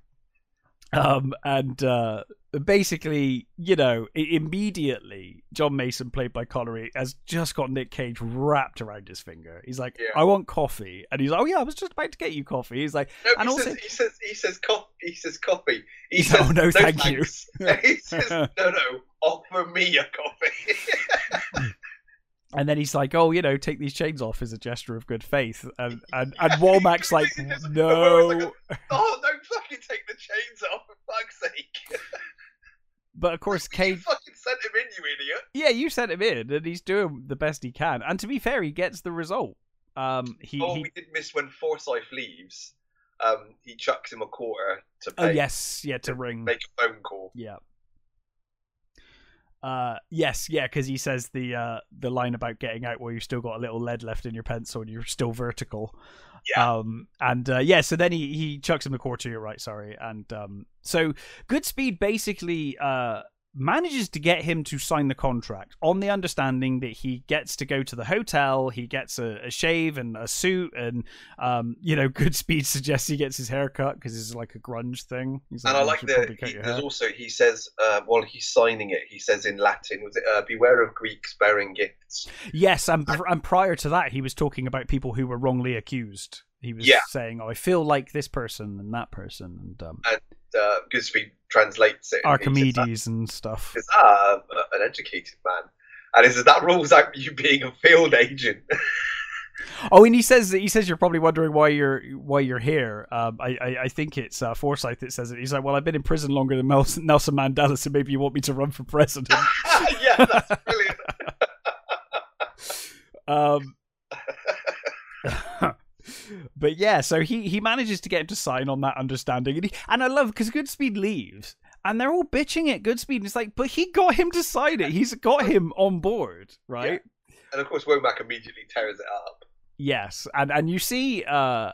um, and uh, basically, you know, immediately, John Mason, played by Connery, has just got Nick Cage wrapped around his finger. He's like, Yeah. "I want coffee," and he's like, "Oh yeah, I was just about to get you coffee." He's like, No, And he, also- says, he says he says coffee. He says coffee. He says no, no thank you." he says no, no. Offer me a coffee. and then he's like, "Oh, you know, take these chains off as a gesture of good faith," and and, and Womack's like, "No." oh, don't fucking take the chains off for fuck's sake! But of course, You Cage fucking sent him in, you idiot. Yeah, you sent him in, and he's doing the best he can. And to be fair, he gets the result. Um, he, Oh, he we did miss when Forsythe leaves. Um, he chucks him a quarter to oh yes, yeah, to ring, make a phone call. yeah. Uh, yes, yeah, because he says the uh the line about getting out where you've still got a little lead left in your pencil and you're still vertical. Yeah. Um, and uh, yeah, so then he he chucks him a quarter. You're right, sorry. And um, so Goodspeed basically uh manages to get him to sign the contract on the understanding that he gets to go to the hotel, he gets a, a shave and a suit, and um, you know, Goodspeed suggests he gets his hair cut because it's like a grunge thing. He's And I like the. He, there's hair." also he says uh, while he's signing it, he says in Latin, "Was it uh, beware of Greeks bearing gifts?" Yes, and, and prior to that, he was talking about people who were wrongly accused. He was Yeah. saying, "Oh, I feel like this person and that person," and um, Uh, Goodspeed translates it. and Archimedes and stuff. Is that uh, an educated man? And he says that rules out you being a field agent. Oh, and he says he says you're probably wondering why you're why you're here. Um, I, I I think it's uh, Forsythe that says it. He's like, well, I've been in prison longer than Nelson Mandela, so maybe you want me to run for president. yeah, that's brilliant. um, but yeah, so he he manages to get him to sign on that understanding, and, he, and I love because Goodspeed leaves. And they're all bitching at Goodspeed. And it's like, but he got him to sign it. He's got him on board, right? And of course, Womack immediately tears it up. Yes, and and you see, uh,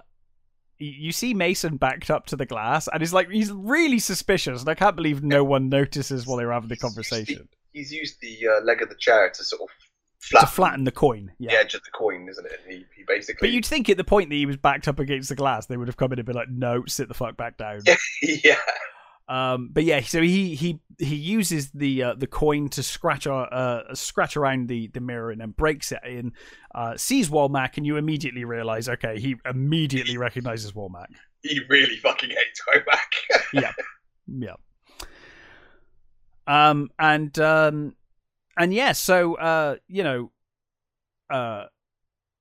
you see Mason backed up to the glass, and he's like, he's really suspicious, and I can't believe no one notices while they're having the He's used conversation He's used the uh, leg of the chair to sort of to flatten, flatten the coin. Yeah. the edge of the coin, isn't it? He, he basically. But you'd think at the point that he was backed up against the glass, they would have come in and been like, "No, sit the fuck back down." Yeah. Um, but yeah, so he he he uses the uh, the coin to scratch uh, uh scratch around the the mirror and then breaks it in. Uh, sees Womack, and you immediately realize, okay, he immediately recognizes Womack. He really fucking hates Womack. Yeah, yeah. Um and um and yeah, so uh you know uh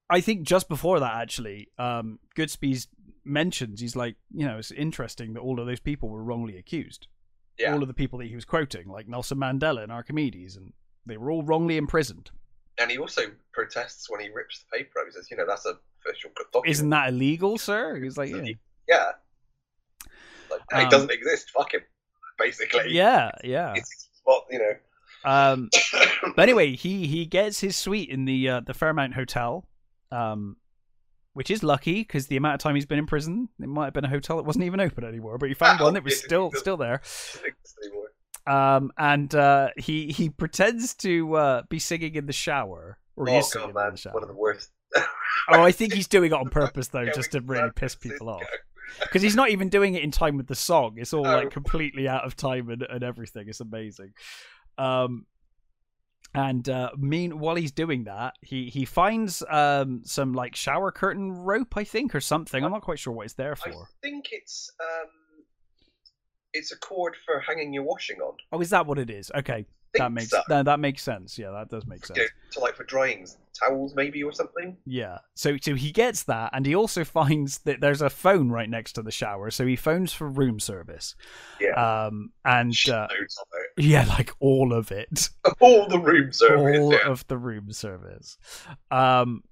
I think just before that actually, um Goodspeed mentions he's like, you know, it's interesting that all of those people were wrongly accused. yeah. All of the people that he was quoting, like Nelson Mandela and Archimedes, and they were all wrongly imprisoned. And he also protests when he rips the paper. He says, you know, that's a official document. Isn't that illegal, sir? He's like, yeah. Yeah. Like, Um, it doesn't exist. Fuck him. Basically. Yeah, yeah. It's what, you know. Um But anyway, he he gets his suite in the uh, the Fairmont Hotel, um, which is lucky because the amount of time he's been in prison, it might have been a hotel that wasn't even open anymore. But he found one that was still still there. Doesn't exist anymore. Um, and uh, he he pretends to uh, be singing in the shower, or Oh, God, in man. the shower. One of the worst. Oh, I think he's doing it on purpose though, just to really piss people off. Because he's not even doing it in time with the song. It's all like completely out of time and, and everything. It's amazing. Um, And uh, mean while he's doing that, he he finds um some like shower curtain rope, I think, or something. I'm not quite sure what it's there for. I think it's um, it's a cord for hanging your washing on. Oh, is that what it is? Okay, that makes so. no, that makes sense. Yeah, that does make sense. Know, to like for drying towels maybe or something. Yeah. So so he gets that and he also finds that there's a phone right next to the shower. So he phones for room service. Yeah. Um and uh, Shitloads of it. yeah, like all of it. All the room service. all yeah. of the room service. Um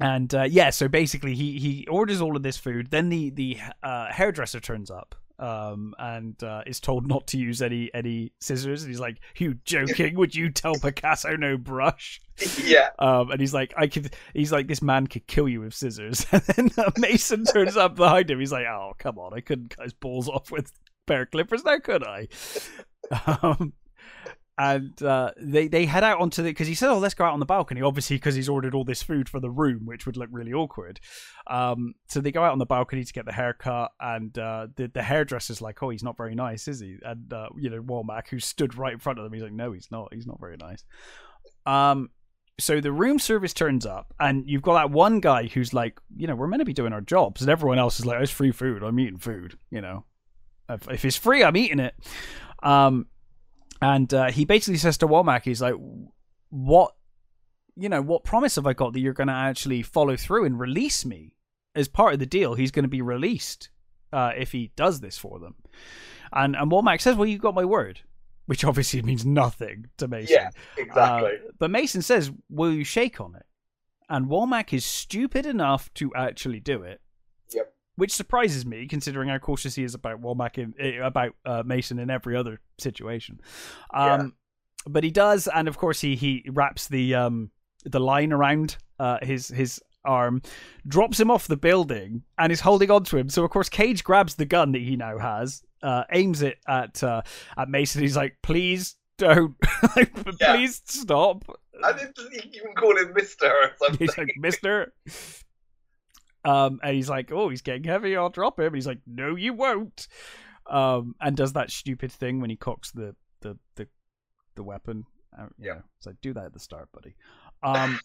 and uh, yeah, so basically he he orders all of this food. Then the the uh, hairdresser turns up um and uh, is told not to use any any scissors and he's like you joking would you tell picasso no brush yeah. um, and he's like, I could. He's like, this man could kill you with scissors. And then uh, Mason turns up behind him. He's like, oh come on, I couldn't cut his balls off with a pair of clippers now, could I? Um, and uh, they they head out onto the because he said, oh, let's go out on the balcony. Obviously, because he's ordered all this food for the room, which would look really awkward. Um, so they go out on the balcony to get the haircut, and uh, the the hairdresser's like, oh, he's not very nice, is he? And uh, you know, Womack, who stood right in front of them, he's like, no, he's not. He's not very nice. Um, so the room service turns up, and you've got that one guy who's like, you know, we're meant to be doing our jobs, and everyone else is like, it's free food. I'm eating food. You know, if, if it's free, I'm eating it. Um, and uh, he basically says to Womack, he's like, what, you know, what promise have I got that you're going to actually follow through and release me as part of the deal? He's going to be released uh, if he does this for them. And and Womack says, well, you've got my word. Which obviously means nothing to Mason. Yeah. Exactly. Uh, but Mason says, "Will you shake on it?" And Womack is stupid enough to actually do it. Which surprises me, considering how cautious he is about Womack in eh, about uh, Mason in every other situation. Um, But he does, and of course he he wraps the um the line around uh, his his arm, drops him off the building, and is holding on to him. So of course Cage grabs the gun that he now has, uh, aims it at uh, at Mason. He's like, "Please don't, like, Yeah. please stop." I didn't even call him Mister or something. He's like, "Mister." Um, and he's like, "Oh, he's getting heavy. I'll drop him." And he's like, "No, you won't." Um, and does that stupid thing when he cocks the the the, the weapon. Yeah. know, like do that at the start, buddy. Um,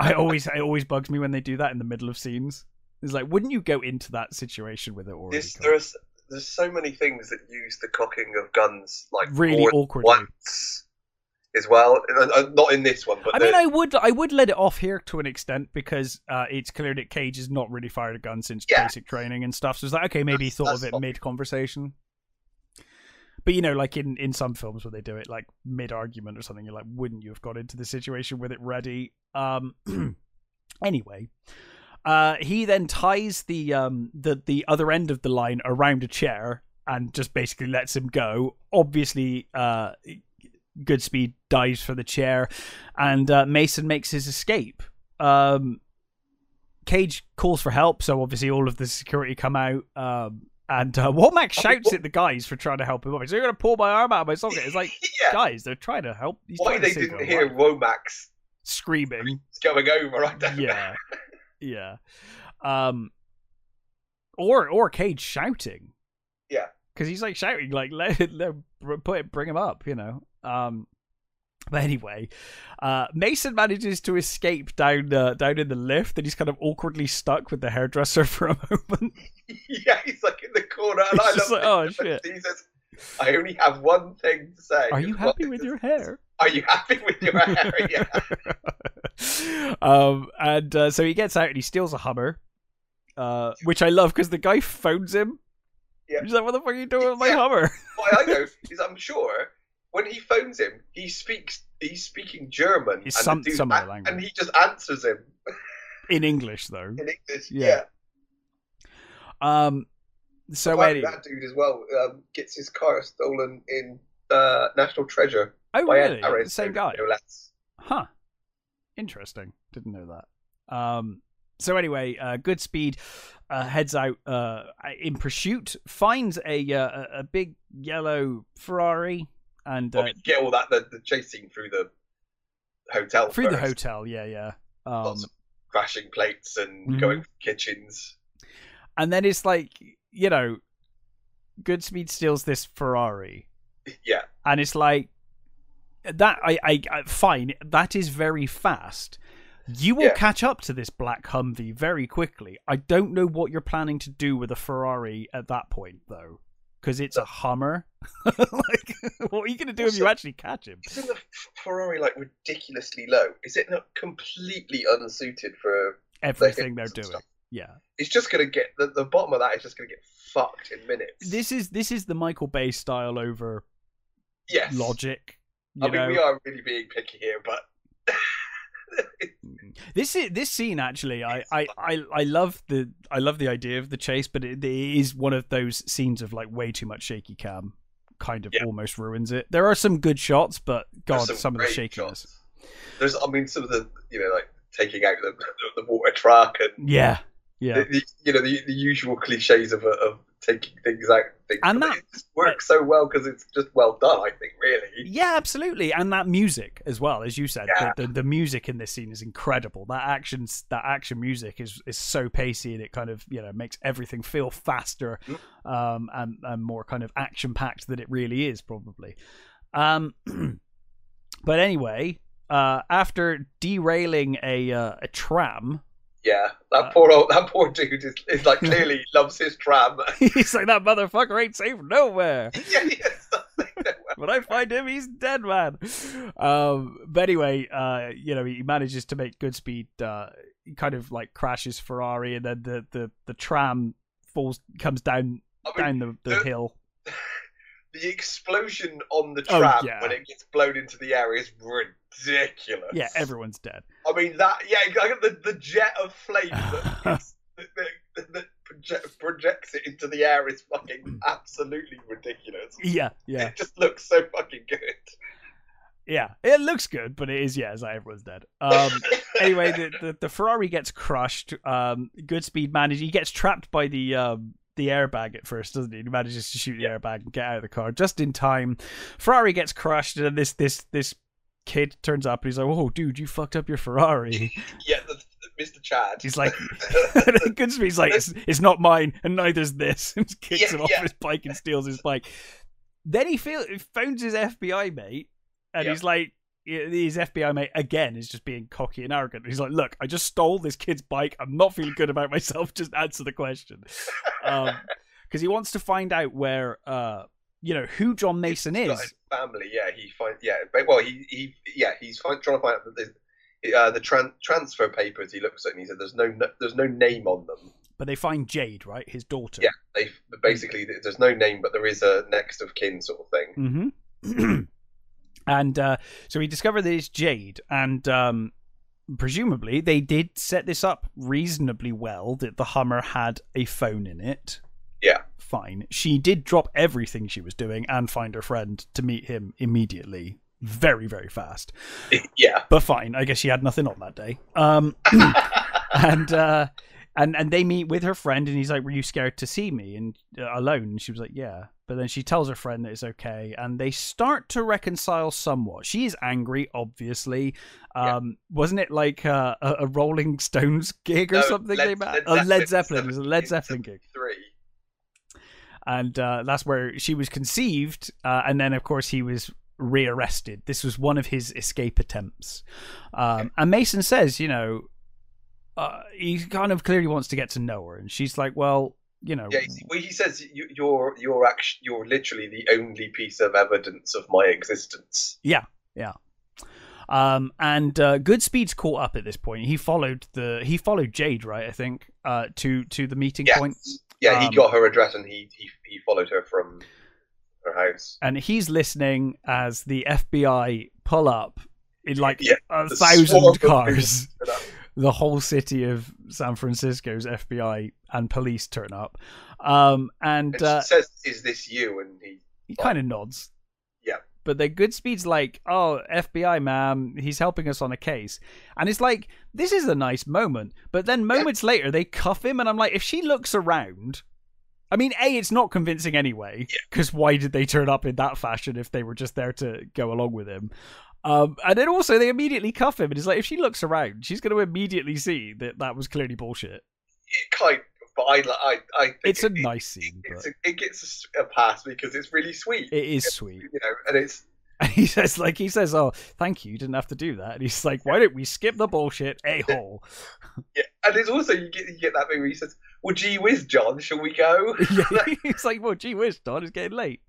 I always it always bugs me when they do that in the middle of scenes. It's like, wouldn't you go into that situation with it already? There's, there's there's so many things that use the cocking of guns like really awkwardly. once as well. Not in this one, but I the- mean, I would I would let it off here to an extent because uh, it's clear that Cage has not really fired a gun since Yeah. basic training and stuff. So it's like, okay, maybe he thought of it mid conversation. But you know, like in, in some films where they do it like mid argument or something, you're like, wouldn't you have got into the situation with it ready? Um, anyway, uh, he then ties the um the the other end of the line around a chair and just basically lets him go. Obviously, uh, Goodspeed dives for the chair, and uh, Mason makes his escape. Um, Cage calls for help, so obviously all of the security come out. Um, and uh, Womack shouts at the guys for trying to help him. He's like, "You're to pull my arm out of my socket." It's like, yeah. guys, they're trying to help. He's Why they didn't hear. Womack's screaming. going over? I don't. Yeah, yeah. Um, or or Cage shouting. Yeah. because he's like shouting, like let, let put it, bring him up, you know. Um, but anyway, uh, Mason manages to escape down uh, down in the lift, and he's kind of awkwardly stuck with the hairdresser for a moment. yeah, he's like in the corner, and He's I just love like, "Oh, it. shit." He says, "I only have one thing to say." Are you happy with your hair? Are you happy with your hair? yeah. um, and uh, so he gets out and he steals a Hummer, uh, which I love because the guy phones him. Yeah. He's like, "What the fuck are you doing with my Yeah. Hummer?" What I know is, I'm sure when he phones him, he speaks. He's speaking German, and, some- dude some other language. and he just answers him In English, though. in English. Yeah. Yeah. Um, so anyway, that dude as well um, gets his car stolen in uh, National Treasure oh really? The same guy? No. Huh. Interesting. Didn't know that. Um. So anyway, uh, Goodspeed uh, heads out uh, in pursuit, finds a uh, a- a big yellow Ferrari, and Well, uh, get all that the, the chase scene through the hotel. through the hotel. Yeah, yeah. Um, Lots of crashing plates and Mhm. going kitchens. and then it's like you know, Goodspeed steals this Ferrari, Yeah. and it's like, that I, I, I fine. That is very fast. You will Yeah. catch up to this black Humvee very quickly. I don't know what you're planning to do with a Ferrari at that point, though, because it's a Hummer. like, what are you going to do if you actually catch him? Isn't the Ferrari like ridiculously low? Is it not completely unsuited for? Everything they're doing. stuff? Yeah. It's just gonna get the, the bottom of that is just gonna get fucked in minutes. This is this is the Michael Bay style over yes. logic. I You mean, know? we are really being picky here, but This is this scene actually. I, I, I, I love the I love the idea of the chase, but it, it is one of those scenes of like way too much shaky cam, kind of Yeah. almost ruins it. There are some good shots, but God, there's some, of the shakiness. shots. There's, I mean, some of the you know like taking out the the water truck and Yeah, yeah. the, the, you know the, the usual cliches of of taking things out. Things, And that- works so well because it's just well done. I think really. Yeah, absolutely, and that music as well, as you said, Yeah. the, the the music in this scene is incredible. That action, that action music is is so pacey, and it kind of you know makes everything feel faster, Mm. um, and and more kind of action packed than it really is, probably. Um, but anyway, uh, after derailing a uh, a tram, Yeah, that Uh, poor old, that poor dude is, is like clearly loves his tram. he's like that motherfucker ain't safe nowhere. yeah, yes. when I find him, he's dead, man. Um, but anyway, uh, you know, he manages to make good speed. Uh, he kind of like crashes Ferrari, and then the the, the tram falls, comes down I mean, down the, the the- hill. the explosion on the Oh, tram yeah. when it gets blown into the air is ridiculous. Yeah, everyone's dead. I mean that. Yeah, I got the the jet of flame that, that, that, that project, projects it into the air is fucking absolutely ridiculous. Yeah, yeah, It just looks so fucking good. yeah. It looks good, but it is yeah, it's like everyone's dead. Um, anyway, the, the the Ferrari gets crushed. Um, Goodspeed manages. He gets trapped by the um the airbag at first, doesn't he? He manages to shoot the airbag and get out of the car just in time. Ferrari gets crushed, and this this this kid turns up and he's like, "Oh, dude, you fucked up your Ferrari." yeah, the, the, Mr. Chad. He's like, Goodspeed's like, "It's, it's not mine, and neither's this," and kicks Yeah, him off yeah. his bike and steals his bike. Then he feel, phones his FBI mate, and Yeah. he's like, his FBI mate again is just being cocky and arrogant. He's like, "Look, I just stole this kid's bike. I'm not feeling good about myself. Just answer the question." Because he wants to find out where, uh, you know, who John Mason is. his family. Yeah, he find yeah. Well, he he yeah. He's find, trying to find out that there's, uh, the tran- transfer papers. He looks at and he said, "There's no, no there's no name on them." But they find Jade, right, his daughter. Yeah. They basically there's no name, but there is a next of kin sort of thing. Mm-hmm. and uh, so we discover that it's Jade, and um, presumably they did set this up reasonably well. That the Hummer had a phone in it. Yeah. Fine. She did drop everything she was doing and find her friend to meet him immediately. Very, very fast. yeah. But fine. I guess she had nothing on that day. Um, and uh, and and they meet with her friend, and he's like, "Were you scared to see me and uh, alone?" And she was like, "Yeah." But then she tells her friend that it's okay, and they start to reconcile somewhat. She is angry, obviously. Yeah. Um, Wasn't it like uh, a, a Rolling Stones gig or No, something? Led- they met? Led oh, Led Zeppelin, Zeppelin. It was a Led Zeppelin gig. And uh, that's where she was conceived. Uh, and then, of course, he was rearrested. This was one of his escape attempts. Um, and Mason says, you know, uh, he kind of clearly wants to get to know her, and she's like, well, you know, Yeah, he- well, he says you, you're you're actually you're literally the only piece of evidence of my existence. Yeah, yeah. Um, and uh, Goodspeed's caught up at this point. He followed the he followed Jade, right? I think uh, to to the meeting Yeah, point. Yeah. He Um, got her address and he, he he followed her from her house. and he's listening as the FBI pull up in like Yeah, a thousand cars. The whole city of San Francisco's FBI and police turn up, um, and And uh, says, "Is this you?" And he he kind of nods. But then Goodspeed's like, "Oh, FBI, ma'am, he's helping us on a case," and it's like this is a nice moment. But then moments later, they cuff him, and I'm like, if she looks around. I mean, A, it's not convincing anyway, because why did they turn up in that fashion if they were just there to go along with him? Um, and then also, they immediately cuff him, and it's like, if she looks around, she's going to immediately see that that was clearly bullshit. it kind. But I I I think It's a it, nice scene, It's but a, it gets a pass because it's really sweet. it is sweet. You know, and it's And he says, like, he says, "Oh, thank you. You didn't have to do that." And he's like, "Why don't we skip the bullshit, a hole?" Yeah, and it's also you get you get that thing where he says, "Well, gee whiz, John, shall we go?" yeah, he's like, "Well, gee whiz, Don, it's getting late."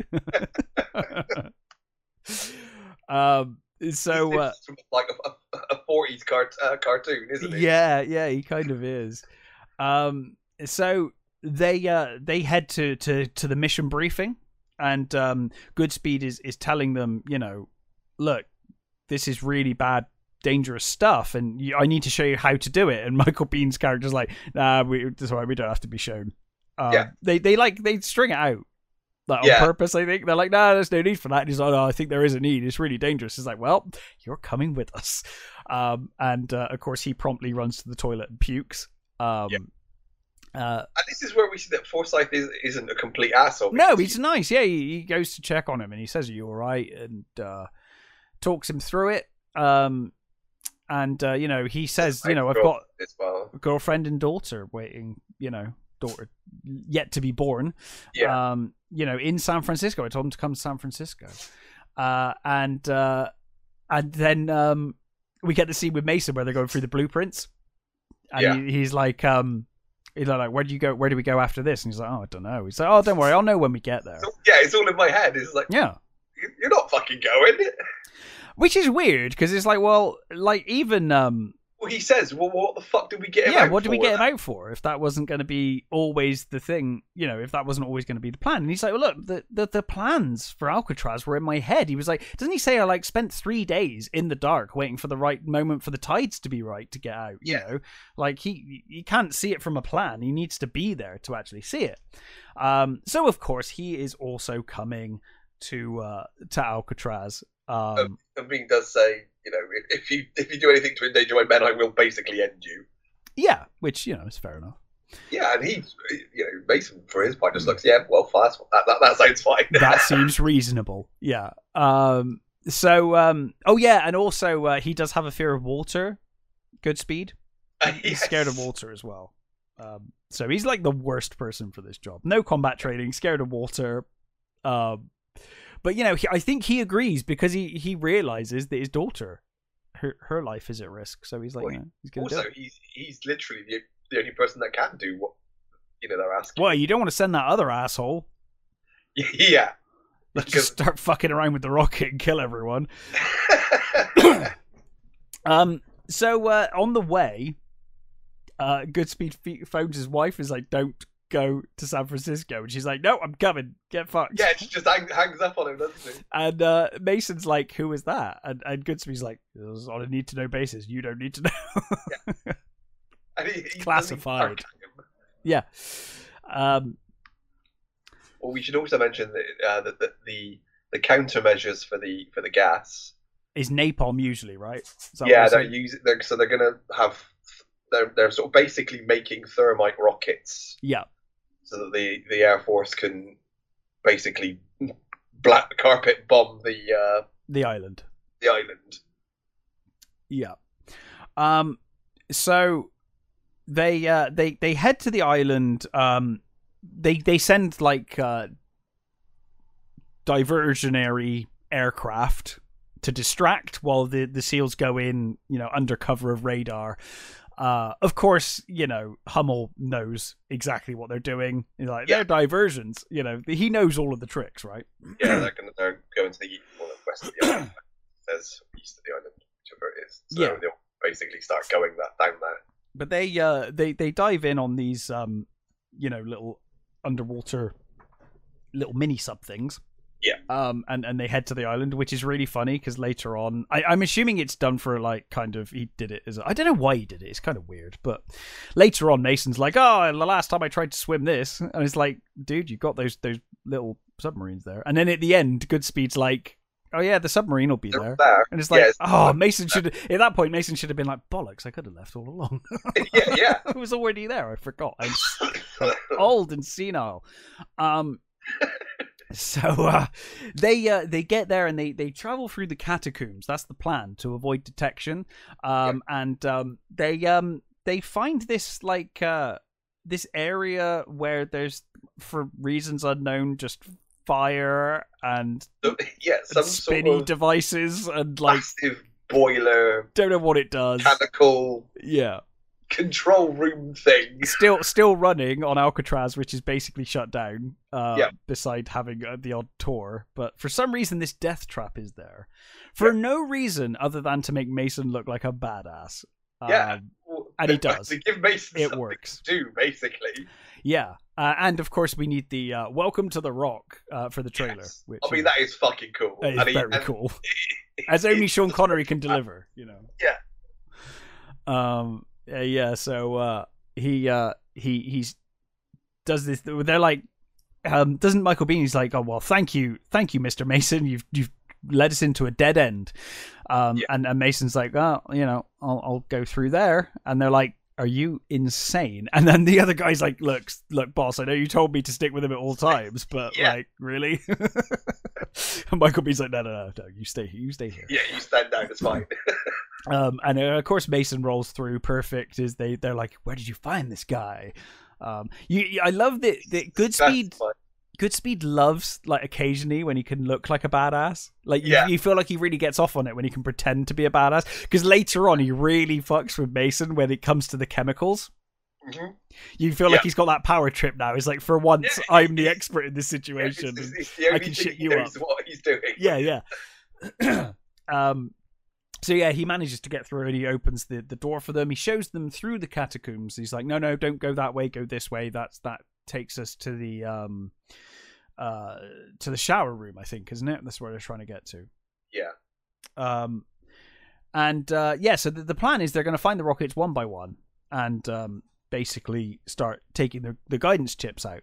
um. So, uh, like a, a, a 40s cart, uh, cartoon, isn't it? yeah, yeah, he kind of is. Um. So they uh they head to to to the mission briefing, and um, Goodspeed is is telling them, you know, look, this is really bad dangerous stuff and you, i need to show you how to do it. And michael biehn's character's like nah we, that's why we don't have to be shown. Um, Yeah. they they like they string it out like, on Yeah. purpose i think. They're like nah there's no need for that. And he's like oh i think there is a need. It's really dangerous. It's like well you're coming with us. Um and uh, of course he promptly runs to the toilet and pukes. Um Yeah. Uh, And this is where we see that Forsythe is, isn't a complete asshole. no, he's nice. Yeah, he, he goes to check on him and he says, "Are you all right?" and uh, talks him through it. Um, and uh, you know, he says, "You know, I've got well. a girlfriend and daughter waiting. You know, daughter yet to be born. Yeah, Um, you know, in San Francisco. I told him to come to San Francisco. Uh, and uh, and then um, we get the scene with Mason where they're going through the blueprints, and Yeah. he, he's like, um, he's like, where do you go? Where do we go after this? And he's like, oh, I don't know. He's like, oh, don't worry, I'll know when we get there. So, yeah, it's all in my head. It's like Yeah, "You- you're not fucking going. which is weird because it's like, well, like even um, Well, he says, "Well, what the fuck did we get him yeah, out what did we get him out for if that wasn't going to be always the thing? You know, if that wasn't always going to be the plan. And he's like, well, look, the, the the plans for Alcatraz were in my head. He was like, doesn't he say I like spent three days in the dark waiting for the right moment for the tides to be right to get out? You know, like he he can't see it from a plan. He needs to be there to actually see it. Um, so of course he is also coming to uh to Alcatraz. Um, Biehn does say, you know, if, if you if you do anything to endanger my men, I will basically end you. yeah, which you know is fair enough. Yeah, and he, you know, Mason for his part just looks, yeah, well, fast. That, that, that sounds fine. that seems reasonable. Yeah. Um. So. Um. Oh yeah, and also uh, he does have a fear of water. Goodspeed. He's scared of water as well. Um. So he's like the worst person for this job. No combat training. Scared of water. Um. But you know, he, I think he agrees because he he realizes that his daughter, her her life is at risk. So he's like, Well, you know, he's gonna do Also, he's he's literally the, the only person that can do what you know they're asking. Well, you don't want to send that other asshole. Yeah. Let's Because- just start fucking around with the rocket and kill everyone. Um. So uh, on the way, uh, Goodspeed phones his wife. Is like, "Don't go to San Francisco," and she's like, "No, I'm coming. Get fucked." yeah, she just hang, hangs up on him, doesn't she? And uh, Mason's like, "Who is that?" And and Goodspeed's like, "It was on a need to know basis. You don't need to know." And he, he Classified. bark at him. yeah. Um. Well, we should also mention that, uh, that, that the the countermeasures for the for the gas. Is napalm usually right? Is that what yeah, they're using. So they're going to have. They're they're sort of basically making thermite rockets yeah. So that the the air force can basically black carpet bomb the uh, The island. the island. Yeah. Um so they uh they they head to the island um they they send like uh diversionary aircraft to distract while the the seals go in, you know, under cover of radar. Uh, of course, you know Hummel knows exactly what they're doing. He's like Yeah. they're diversions. You know he knows all of the tricks, right? Yeah, they're going to they're going to the east, west of the island. Says east of the island, whichever it is. So Yeah. they'll basically start going that down there. but they uh they they dive in on these um you know little underwater little mini sub things Yeah. um and and they head to the island which is really funny because later on I, i'm assuming it's done for like kind of he did it as I i don't know why he did it it's kind of weird but later on mason's like oh the last time i tried to swim this and it's like dude you got those those little submarines there and then at the end goodspeed's like oh yeah the submarine will be there. and it's like, Yeah, it's- oh, Mason should at that point Mason should have been like, bollocks, I could have left all along. yeah, yeah. it was already there. I forgot. I'm old and senile. Um, so uh, they uh, they get there and they they travel through the catacombs. That's the plan to avoid detection. Um, and um, they um they find this like uh this area where there's for reasons unknown just fire and, yeah, some and spinny sort of devices and like massive boiler, don't know what it does. mechanical Yeah. Control room thing. Still, still running on Alcatraz, which is basically shut down. Uh, Yeah. Beside having uh, the odd tour, but for some reason, this death trap is there, for no reason other than to make Mason look like a badass. Yeah. Um, And he does. To give Mason It works. to do, basically. Yeah, uh, and of course we need the uh, "Welcome to the Rock" uh, for the trailer, Yes. which I mean, that is fucking cool. that is And very cool, as only Sean Connery can deliver. You know. Yeah. Um. Uh, yeah. So uh, he uh, he he's does this. They're like, um, doesn't Michael Biehn? He's like, oh well, thank you, thank you, Mister Mason. You've you've led us into a dead end. Um, Yeah. and, and Mason's like, oh, you know, I'll I'll go through there. And they're like, are you insane? And then the other guy's like, look, look, boss, I know you told me to stick with him at all times, but Yeah. like, really? and Michael Biehn's like, no, no, no, no, you stay here, you stay here. Yeah, you stand down. It's fine. Um, and uh, of course Mason rolls through perfect. Is they they're like, where did you find this guy? Um, you, I love that that Goodspeed. Goodspeed loves like occasionally when he can look like a badass. Like you, Yeah. you feel like he really gets off on it when he can pretend to be a badass. Because later on he really fucks with Mason when it comes to the chemicals. Mhm. You feel like he's got that power trip now. He's like for once Yeah. I'm the expert in this Yeah, situation. it's, it's only can shit you up. what he's doing. yeah, yeah. um, so yeah, he manages to get through and he opens the, the door for them. He shows them through the catacombs. He's like, no, no, don't go that way. Go this way. That's that takes us to the um, uh, to the shower room. I think, isn't it? That's where they're trying to get to. Yeah. Um, and uh, yeah, so the, the plan is they're going to find the rockets one by one and um, basically start taking the, the guidance chips out.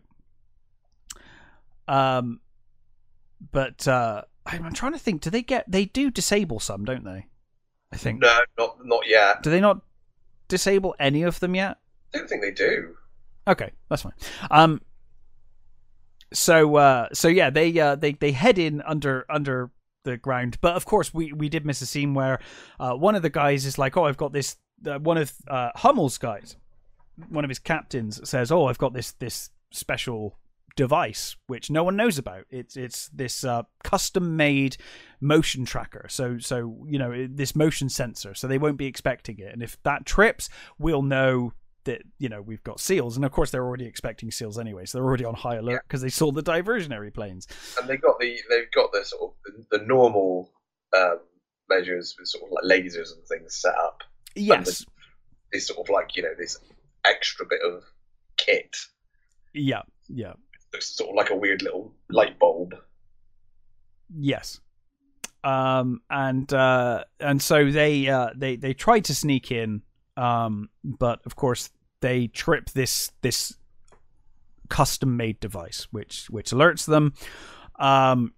Um, but uh, I'm, I'm trying to think. Do they get? They do disable some, don't they? I think. No, not not yet. Do they not disable any of them yet? I don't think they do. Okay, that's fine. Um, so uh, so yeah, they uh, they they head in under under the ground, but of course we we did miss a scene where uh, one of the guys is like, oh, I've got this. Uh, one of uh, Hummel's guys, one of his captains says, oh, I've got this this special device which no one knows about. It's it's this uh, custom made motion tracker. So so you know this motion sensor. So they won't be expecting it, and if that trips, we'll know that you know we've got seals and of course they're already expecting seals anyway so they're already on high alert because they saw the diversionary planes And they got the they've got the sort of the, the normal um, measures with sort of like lasers and things set up. yes This sort of like you know this extra bit of kit. yeah yeah Looks sort of like a weird little light bulb. yes um and uh and so they uh they they tried to sneak in um but of course they trip this this custom made device which which alerts them. Um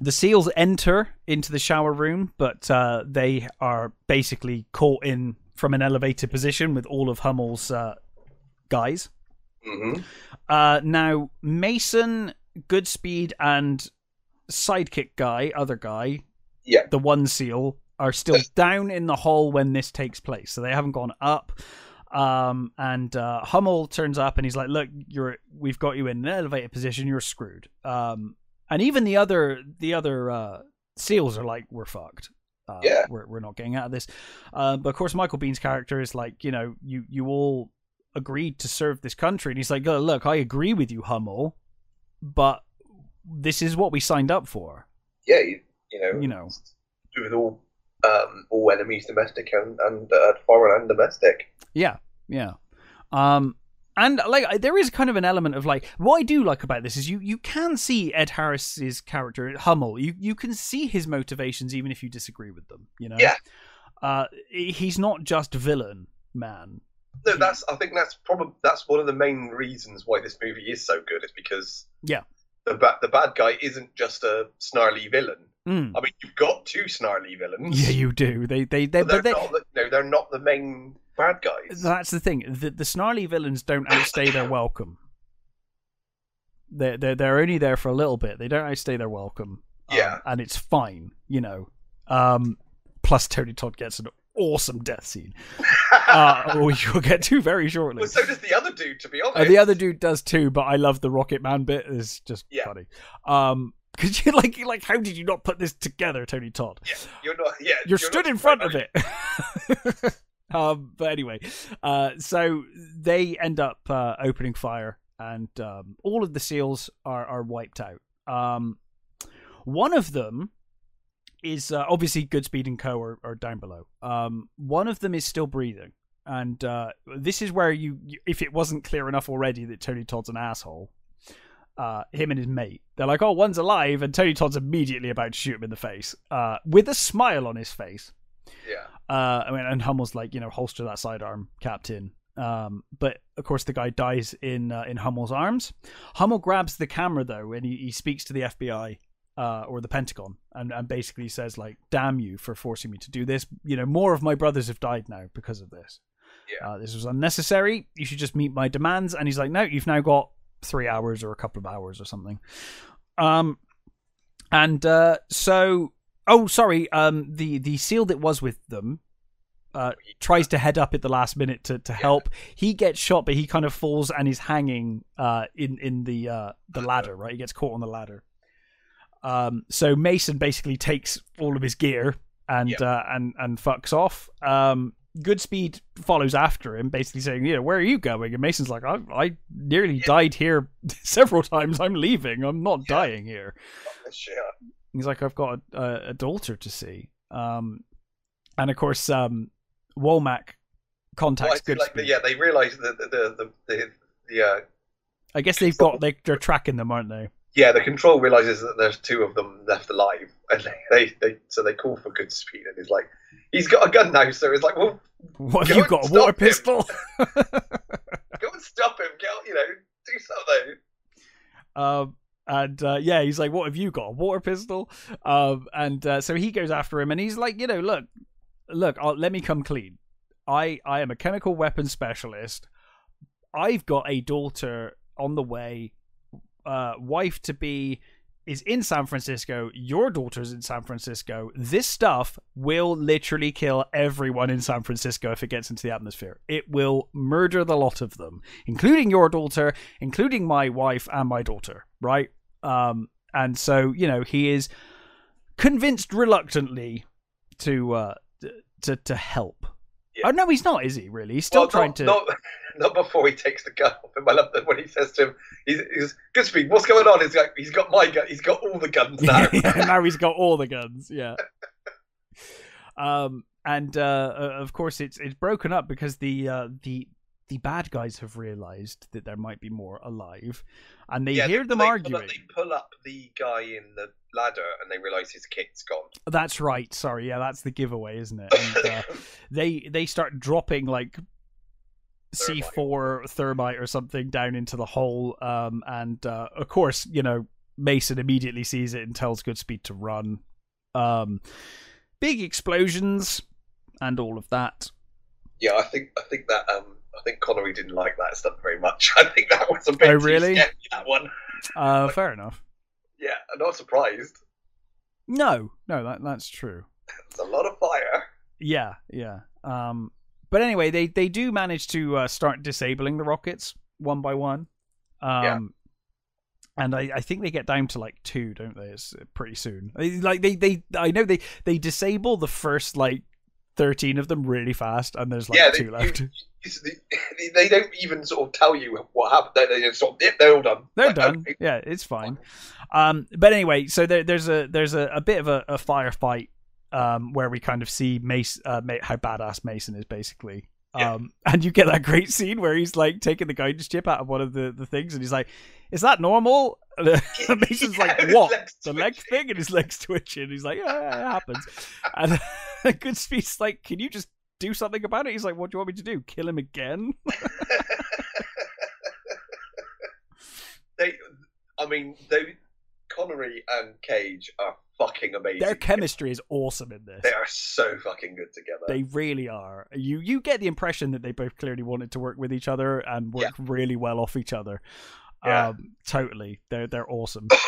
the seals enter into the shower room but uh they are basically caught in from an elevated position with all of hummel's uh guys. Hmm uh, now Mason, Goodspeed, and sidekick guy, other guy, Yeah. the one seal, are still down in the hall when this takes place, so they haven't gone up. Um, and uh, Hummel turns up and he's like, "Look, you're we've got you in an elevated position. You're screwed." Um, and even the other the other uh, seals are like, "We're fucked." Uh, Yeah. we're we're not getting out of this. Uh, but of course, Michael Biehn's character is like, you know, you you all agreed to serve this country, and he's like, oh, "Look, I agree with you, Hummel, but this is what we signed up for." Yeah, you, you know, You know, with all um, all enemies, domestic and and uh, foreign and domestic. Yeah, yeah. Um, and like there is kind of an element of like what I do like about this is you you can see Ed Harris's character Hummel. You you can see his motivations even if you disagree with them. You know. Yeah. Uh, he's not just villain man. No, that's I think that's probably that's one of the main reasons why this movie is so good. Is because Yeah. the bad the bad guy isn't just a snarly villain. Mm. I mean, you've got two snarly villains. Yeah, you do. They they they but they're but they. not. The, no, they're not the main bad guys. That's the thing. The, the snarly villains don't outstay their welcome. They're, they're they're only there for a little bit. They don't outstay their welcome. Um, Yeah. and it's fine, you know. Um, plus, Tony Todd gets an awesome death scene, uh, which we'll get to very shortly. well, so does the other dude, to be honest. Uh, the other dude does too, but I love the Rocket Man bit. It's just Yeah. funny. Um, because you like, like, how did you not put this together, Tony Todd? Yeah, you're not. Yeah, You're, stood in front of it. um, but anyway, uh, so they end up uh, opening fire, and um, all of the seals are are wiped out. Um, one of them is uh, obviously Goodspeed and Co are, are down below. Um, one of them is still breathing, and uh, this is where you, you, if it wasn't clear enough already that Tony Todd's an asshole. Uh, him and his mate. They're like, "Oh, one's alive," and Tony Todd's immediately about to shoot him in the face, uh, with a smile on his face. Yeah, Uh, I mean, and Hummel's like, you know, holster that sidearm, Captain. Um, but of course, the guy dies in uh, in Hummel's arms. Hummel grabs the camera though, and he, he speaks to the FBI uh, or the Pentagon, and, and basically says like, "Damn you for forcing me to do this. You know, more of my brothers have died now because of this. Yeah. Uh, this was unnecessary. You should just meet my demands." And he's like, "No, you've now got three hours or a couple of hours or something." Um, and uh, so Oh, sorry. Um, the the seal that was with them uh, tries to head up at the last minute to, to help. He gets shot, but he kind of falls and is hanging uh, in in the uh, the ladder. Right, he gets caught on the ladder. Um, so Mason basically takes all of his gear and Yeah. uh, and and fucks off. Um, Goodspeed follows after him, basically saying, "You know, where are you going?" And Mason's like, "I, I nearly Yeah. died here several times. I'm leaving. I'm not Yeah. dying here." He's like, I've got a, a, daughter to see. Um, and of course, um, Womack contacts feel Goodspeed. like, yeah, they realise that the the the, the, the uh, I guess they've got they, they're tracking them, aren't they? Yeah, the control realizes that there's two of them left alive, and they, they, they so they call for Goodspeed, and he's like, he's got a gun now, so he's like, well, What Go have you got? A water him. pistol? go and stop him, get you know, do something. um, and uh, yeah, he's like, "What have you got? A water pistol?" Um, and uh, so he goes after him, and he's like, "You know, look, look, I'll, let me come clean. I I am a chemical weapons specialist. I've got a daughter on the way, uh, wife to be." Is in San Francisco. Your daughter's in San Francisco. This stuff will literally kill everyone in San Francisco if it gets into the atmosphere. It will murder the lot of them, including your daughter, including my wife and my daughter, right? Um, and so you know he is convinced reluctantly to uh, to to help. Yeah. Oh no, he's not, is he? Really? He's still Well, trying not, to. Not, not before he takes the gun off him. I love that when he says to him, he's, he's Goodspeed. What's going on? He's like, he's got my gun. He's got all the guns now. yeah, now he's got all the guns. Yeah. um, and uh, uh, of course, it's it's broken up because the uh, the the bad guys have realized that there might be more alive, and they Yeah, hear them they arguing. Pull up, they pull up the guy in the ladder, and they realise his kit's gone. That's right. Sorry, yeah, that's the giveaway, isn't it? And, uh, they they start dropping like C four thermite or something down into the hole, um, and uh, of course, you know, Mason immediately sees it and tells Goodspeed to run. Um, big explosions and all of that. Yeah, I think I think that um I think Connery didn't like that stuff very much. I think that was a bit Oh, really? that one. Uh, fair enough. Yeah, I'm not surprised. No, no, that that's true. It's a lot of fire. Yeah, yeah. Um, but anyway, they they do manage to uh, start disabling the rockets one by one. Um, Yeah. And I, I think they get down to like two, don't they? It's pretty soon. Like they, they I know they they disable the first like thirteen of them really fast, and there's like yeah, two they, left. you- they, they don't even sort of tell you what happened. They, they sort of, they're all done. They're Like, done. okay. Yeah, it's fine. Um, but anyway, so there, there's a there's a, a bit of a, a firefight um, where we kind of see Mace uh, Ma- how badass Mason is basically. Yeah. Um, and you get that great scene where he's like taking the guidance chip out of one of the, the things, and he's like, "Is that normal?" And Mason's Yeah, like, "What?" The leg thing, and his legs twitching. He's like, "Yeah, yeah, it happens." and Goodspeed's like, "Can you just do something about it?" He's like, "What do you want me to do? Kill him again?" they, I mean, they, Connery and Cage are fucking amazing. Their chemistry is awesome in this. They are so fucking good together. They really are. You you get the impression that they both clearly wanted to work with each other and work really well off each other. Yeah. Um, totally. They're they're awesome.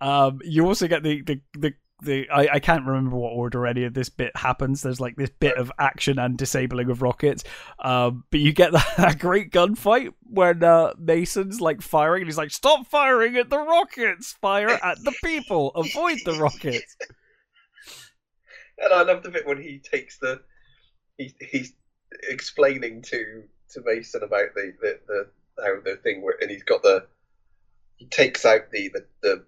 Um, you also get the, the the the I, I can't remember what order any of this bit happens. There's like this bit of action and disabling of rockets. Um, but you get that, that great gunfight when uh, Mason's like firing and he's like, "Stop firing at the rockets! Fire at the people! Avoid the rockets!" And I love the bit when he takes the he, he's explaining to to Mason about the the, the how the thing where and he's got the he takes out the the, the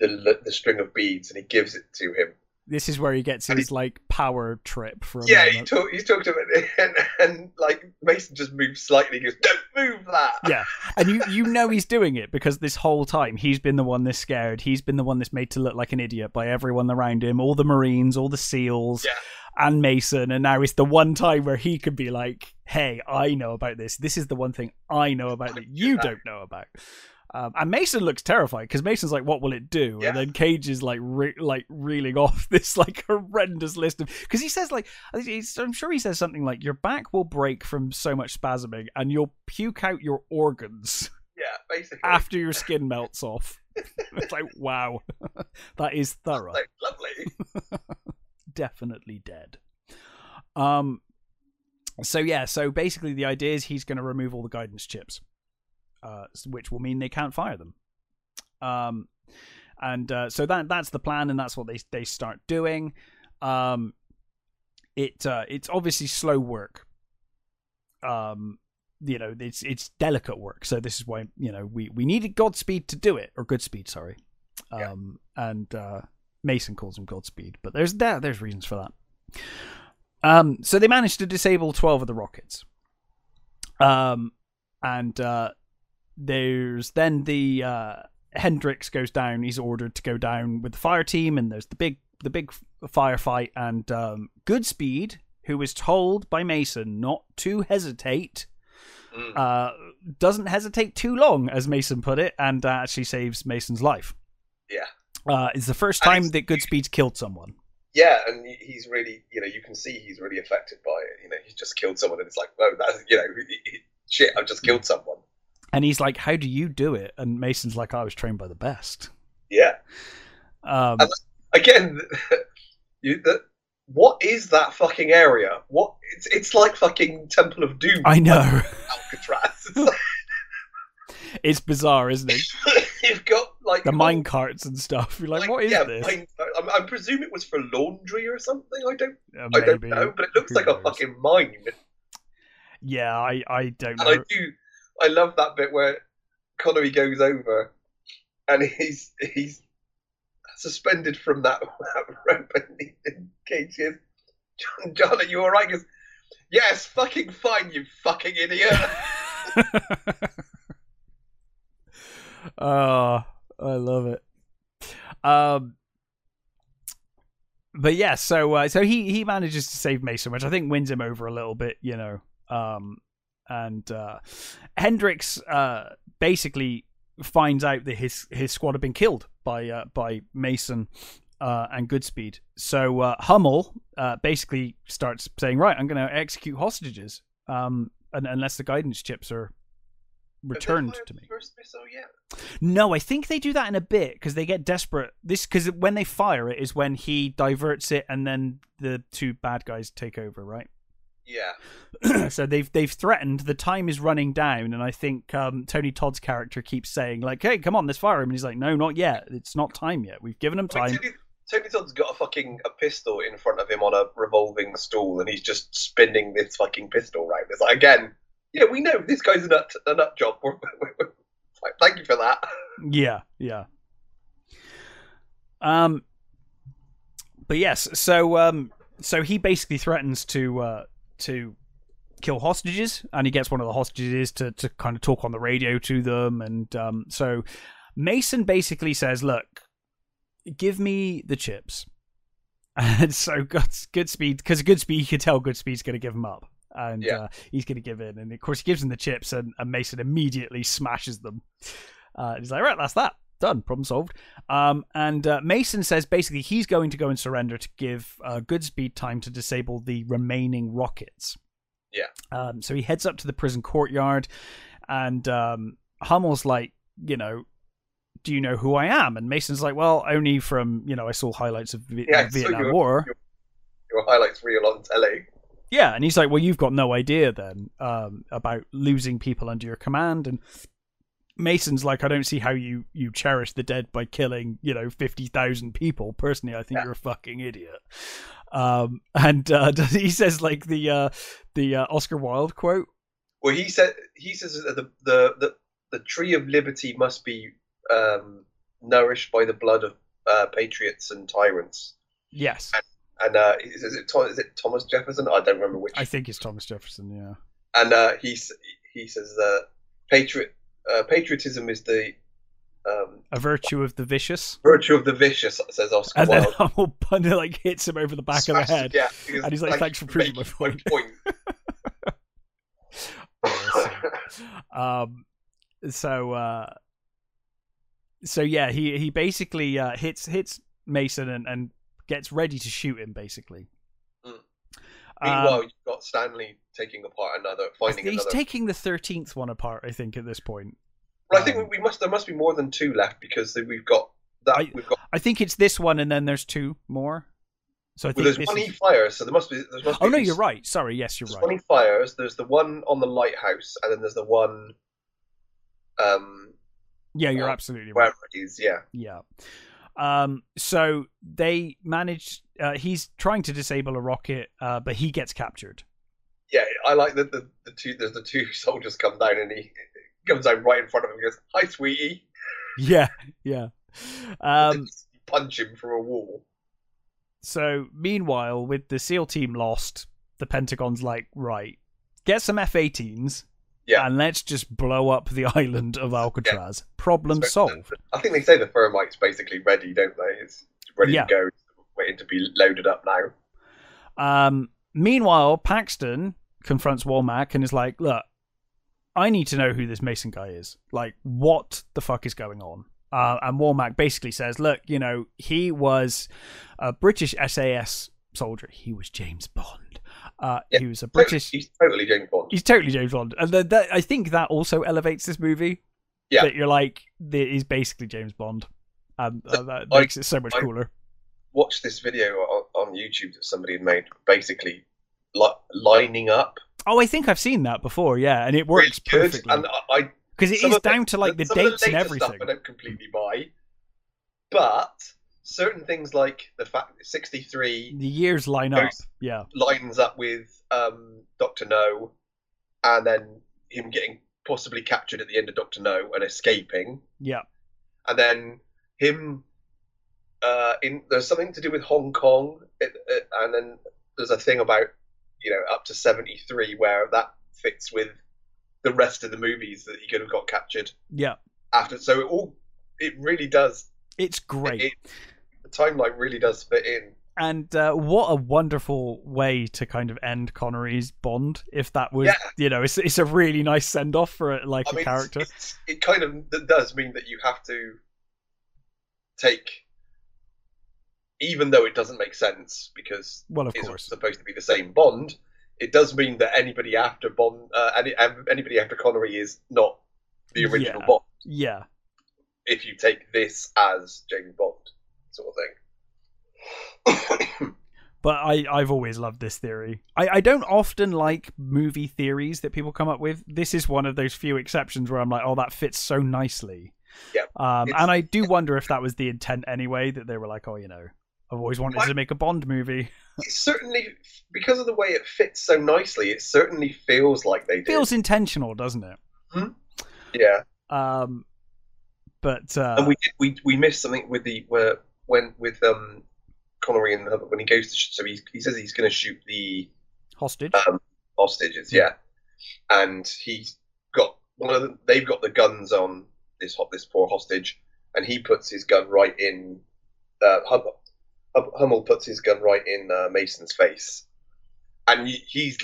the the string of beads and he gives it to him. This is where he gets And his like power trip a Yeah, he moment. talk, he's talking to him and, and like Mason just moves slightly. He goes, "Don't move that." Yeah, and you you know he's doing it because this whole time he's been the one that's scared. He's been the one that's made to look like an idiot by everyone around him, all the Marines, all the SEALs, Yeah. and Mason. And now it's the one time where he could be like, "Hey, I know about this. This is the one thing I know about that you don't know about." Um, and Mason looks terrified because Mason's like, "What will it do?" Yeah. And then Cage is like, re- like reeling off this like horrendous list of because he says like, I think he's- I'm sure he says something like, "Your back will break from so much spasming, and you'll puke out your organs Yeah, basically. after your skin melts off." it's like, wow, that is thorough Like, lovely. definitely dead. Um so yeah, so basically the idea is he's going to remove all the guidance chips. Uh which will mean they can't fire them. Um and uh, so that that's the plan and that's what they they start doing. Um it uh, it's obviously slow work. Um you know, it's it's delicate work. So this is why, you know, we we needed Godspeed to do it or Goodspeed, sorry. Yeah. Um and uh Mason calls him Godspeed, but there's there, there's reasons for that. Um, so they managed to disable twelve of the rockets. Um, and uh, there's then the uh, Hendrix goes down. He's ordered to go down with the fire team, and there's the big the big firefight. And um, Goodspeed, who was told by Mason not to hesitate, Mm. uh, doesn't hesitate too long, as Mason put it, and uh, actually saves Mason's life. Yeah. Uh, it's the first time that Goodspeed's killed someone. Yeah, and he's really, you know, you can see he's really affected by it. You know, he's just killed someone, and it's like, oh, that's, you know, shit, I've just killed someone. And he's like, "How do you do it?" And Mason's like, "I was trained by the best." Yeah. Um, Again, you, the, what is that fucking area? What? It's it's like fucking Temple of Doom. I know Alcatraz. It's like, it's bizarre, isn't it? you've got like The mine carts and stuff. You're like, "What is yeah, this?" mine- I, I presume it was for laundry or something. I don't, Uh, I don't know, but it looks Who like a fucking mine. Yeah, I I don't And know. I do, I love that bit where Connery goes over, and he's he's suspended from that, that rope, and he, and Cage says, "John, John, are you all right?" He goes, "Yes, fucking fine, you fucking idiot." oh, I love it. Um, but yeah, so uh, so he he manages to save Mason, which I think wins him over a little bit, you know. Um, and uh, Hendrix uh, basically finds out that his his squad have been killed by uh, by Mason uh, and Goodspeed. So uh, Hummel uh, basically starts saying, "Right, I'm going to execute hostages, um, un- unless the guidance chips are returned to me." No, I think they do that in a bit because they get desperate. This because when they fire it is when he diverts it, and then the two bad guys take over, right? Yeah, so they've they've threatened. The time is running down, and I think um, Tony Todd's character keeps saying like, "Hey, come on, let's fire him," and he's like, "No, not yet. It's not time yet. We've given him time." Tony, Tony Todd's got a fucking a pistol in front of him on a revolving stool, and he's just spinning this fucking pistol round. It's like again, yeah, we know this guy's a nut a nut job. Thank you for that. Yeah, yeah. Um, but yes, so um, so he basically threatens to uh to kill hostages, and he gets one of the hostages to to kind of talk on the radio to them, and um, so Mason basically says, "Look, give me the chips." And so good, Goodspeed, because Goodspeed, you can tell Goodspeed's going to give him up, and Yeah. uh, he's going to give in. And of course, he gives him the chips, and, and Mason immediately smashes them. Uh, he's like, right, that's that. Done. Problem solved. Um, and uh, Mason says basically he's going to go and surrender to give uh, Goodspeed time to disable the remaining rockets. Yeah. Um, so he heads up to the prison courtyard, and um, Hummel's like, you know, do you know who I am? And Mason's like, well, only from you know I saw highlights of the Yeah, Vietnam your- War. your- Your highlights reel on telly. Yeah, and he's like, "Well, you've got no idea then um, about losing people under your command." And Mason's like, "I don't see how you you cherish the dead by killing you know fifty thousand people. Personally, I think Yeah. you're a fucking idiot." Um, and uh, he says like the uh, the uh, Oscar Wilde quote. Well, he said he says that the the the, the tree of liberty must be um, nourished by the blood of uh, patriots and tyrants. Yes, And uh, is, is it Tom, is it Thomas Jefferson? I don't remember which. I think it's Thomas Jefferson. Yeah, and uh, he he says that patriot uh, patriotism is the um, a virtue of the vicious. virtue of the vicious, says Oscar And then Wilde. Hummel Bunny like hits him over the back of the head. Yeah, And he's like, "Thanks for proving my making point." um so uh so yeah he he basically uh hits hits mason and, and gets ready to shoot him basically. Um, Meanwhile, you've got Stanley taking apart another, finding another he's another. taking the 13th one apart i think at this point Well, I think um, we must. There must be more than two left because we've got that. I- we've got. i think it's this one and then there's two more so i Well, there's one is- he fires, so there must be. There must oh be no you're right sorry yes you're There's right one he fires. There's the one on the lighthouse, and then there's the one. Um, yeah you're uh, absolutely right wherever it is, yeah. Yeah. Um, so they manage. Uh, he's trying to disable a rocket, uh, but he gets captured. Yeah, I like that the, the two there's the two soldiers come down and he comes down right in front of him and goes, Hi sweetie Yeah, yeah. Um, punch him through a wall. so meanwhile, with the SEAL team lost, the Pentagon's like, right, get some F-18s, Yeah. and let's just blow up the island of Alcatraz. Problem So- solved. I think they say the thermite's basically ready, don't they? It's ready Yeah. to go, waiting to be loaded up now. Um, meanwhile, Paxton confronts Womack and is like, "Look, I need to know who this Mason guy is. Like, what the fuck is going on?" Uh, and Womack basically says, "Look, you know, he was a British SAS soldier. He was James Bond. Uh, Yeah. He was a British. He's totally James Bond. He's totally James Bond, and that, that, I think that also elevates this movie. Yeah. that you're like, he's basically James Bond, and uh, that I- makes it so much I- cooler. Watched this video on, on YouTube that somebody had made, basically li- lining up. Oh, I think I've seen that before. Yeah, and it works really perfectly. and I, Because it is of the- down to like the dates and everything. I don't completely buy, but certain things like the fact that 63 The years line up. Goes- Yeah. lines up with um, Doctor No, and then him getting possibly captured at the end of Doctor No and escaping, Yeah. and then him uh, in there's something to do with Hong Kong, it, it, and then there's a thing about you know up to 73 where that fits with the rest of the movies that he could have got captured Yeah. after. So it all it really does. It's great. It, the timeline really does fit in. and uh, what a wonderful way to kind of end Connery's Bond. If that was, Yeah. you know, it's it's a really nice send off for a, like I a mean, character. It's, it's, it kind of does mean that you have to take, even though it doesn't make sense because well, of it's course. supposed to be the same Bond. It does mean that anybody after Bond, uh, any, anybody after Connery is not the original Yeah. Bond. Yeah. If you take this as James Bond, sort of thing. But I, I've always loved this theory. I, I don't often like movie theories that people come up with. This is one of those few exceptions where I'm like, oh, that fits so nicely. Yeah. Um, and I do wonder if that was the intent anyway, that they were like, oh, you know, I've always wanted to make a Bond movie. it certainly, because of the way it fits so nicely, it certainly feels like they did. Feels intentional, doesn't it? Hmm? yeah. Um, but uh, and we did, we we missed something with the where when with um Connery and Hubbard when he goes to sh- so he he says he's going to shoot the hostage. um, hostages, yeah, and he's got one of them. They've got the guns on this ho- this poor hostage, and he puts his gun right in. Uh, Hummel puts his gun right in uh, Mason's face, and he's.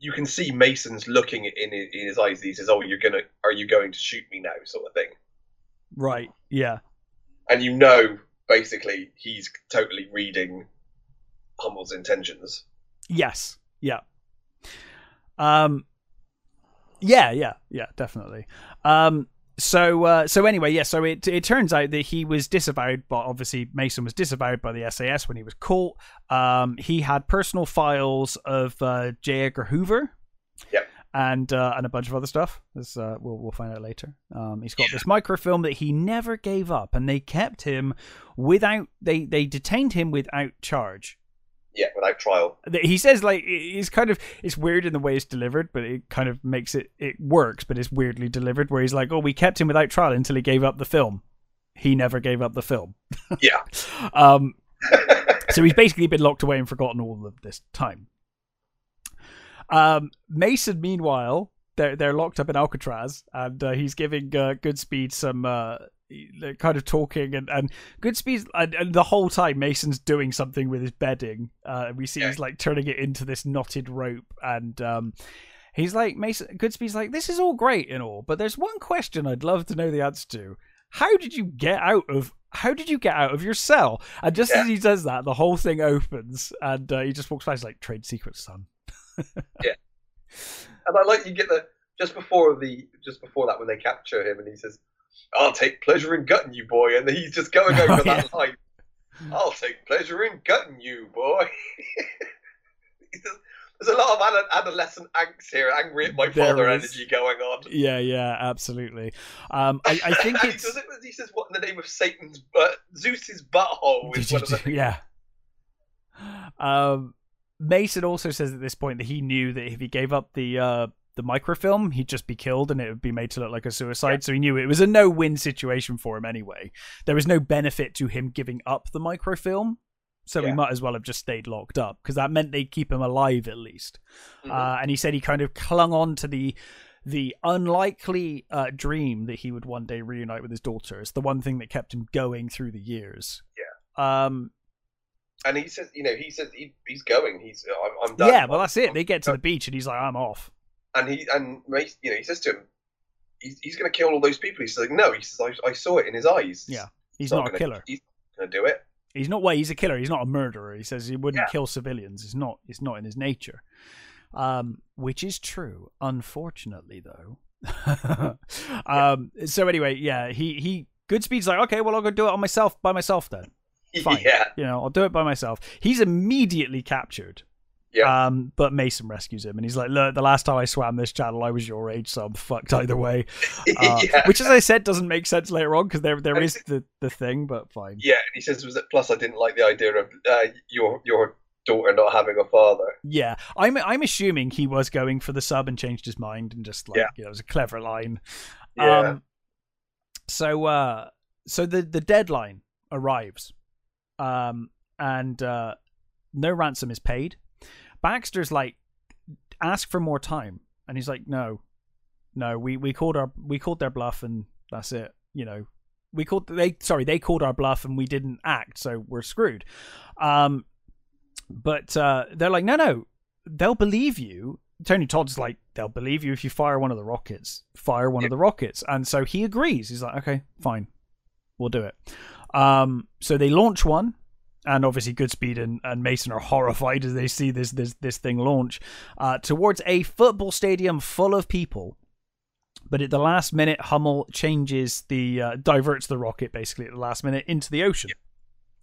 You can see Mason's looking in his, in his eyes. He says, "Oh, you're gonna, are you going to shoot me now?" Sort of thing. right. Yeah. and you know basically he's totally reading Hummel's intentions. Yes. Yeah. Um. Yeah. Yeah. Yeah. Definitely. Um. so uh, so anyway, yeah. So it it turns out that he was disavowed, but obviously Mason was disavowed by the SAS when he was caught. Um, he had personal files of uh, J. Edgar Hoover. Yep. And uh, and a bunch of other stuff. As uh, we'll we'll find out later. Um, he's got this microfilm that he never gave up, and they kept him without they they detained him without charge. Yeah, without trial. He says like it's kind of it's weird in the way it's delivered, but it kind of makes it it works, but it's weirdly delivered. Where he's like, "Oh, we kept him without trial until he gave up the film. He never gave up the film." Yeah. um. so he's basically been locked away and forgotten all of this time. Um, Mason, meanwhile, they're they're locked up in Alcatraz, and uh, he's giving uh, Goodspeed some uh, kind of talking, and and Goodspeed, and, and the whole time Mason's doing something with his bedding. Uh, we see Yeah. he's like turning it into this knotted rope, and um, he's like Mason. Goodspeed's like, this is all great and all, but there's one question I'd love to know the answer to. How did you get out of? How did you get out of your cell? And just as he says that, the whole thing opens, and uh, he just walks by. He's like, "Trade secrets, son." Yeah, and I like you get the just before the just before that when they capture him and he says, "I'll take pleasure in gutting you, boy," and he's just going over Oh, that line. I'll take pleasure in gutting you, boy. He There's a lot of adolescent angst here, angry at my There father is. energy going on. Yeah, yeah, absolutely. Um, I, I think he, does it, he says, "What in the name of Satan's uh, Zeus's butthole?" Is one of the yeah. Um, Mason also says at this point that he knew that if he gave up the uh, the microfilm, he'd just be killed and it would be made to look like a suicide. So he knew it was a no win situation for him anyway. There was no benefit to him giving up the microfilm. So he might as well have just stayed locked up because that meant they'd keep him alive at least. Mhm. Uh, and he said he kind of clung on to the the unlikely uh, dream that he would one day reunite with his daughter. It's the one thing that kept him going through the years. Yeah. Um. And he says, you know, he says he, he's going. He's I'm, I'm done. Yeah. Well, that's it. They get to the beach and he's like, "I'm off." and he and you know, he says to him, he's, he's going to kill all those people. He's like, no, he says, I, I saw it in his eyes. Yeah. He's not a gonna- killer. He's going to do it. He's not. Well, he's a killer. He's not a murderer. He says he wouldn't Yeah. kill civilians. It's not. It's not in his nature. Um, which is true. Unfortunately, though. um. So anyway, yeah. He he. Goodspeed's like, okay, well, I'll go do it on myself by myself then. Fine. Yeah, You know, I'll do it by myself. He's immediately captured. Yeah. Um, but Mason rescues him, and he's like, "Look, the last time I swam this channel, I was your age, so I'm fucked either way." Uh, yeah. Which, as I said, doesn't make sense later on because there there is the the thing, but fine. yeah, and he says, was it, plus I didn't like the idea of uh, your your daughter not having a father. Yeah, I'm I'm assuming he was going for the sub and changed his mind and just like Yeah. you know, it was a clever line. Yeah. Um, so uh, so the the deadline arrives, um, and uh, no ransom is paid. Baxter's like, ask for more time, and he's like, no, no, we we called our we called their bluff, and that's it. You know, we called they sorry they called our bluff, and we didn't act, so we're screwed. Um, but uh, they're like, no, no, they'll believe you. Tony Todd's like, they'll believe you if you fire one of the rockets. Fire one of the rockets, and so he agrees. He's like, okay, fine, we'll do it. Um, so they launch one, and obviously Goodspeed and, and Mason are horrified as they see this this this thing launch uh, towards a football stadium full of people. But at the last minute, Hummel changes the uh, diverts the rocket basically at the last minute into the ocean,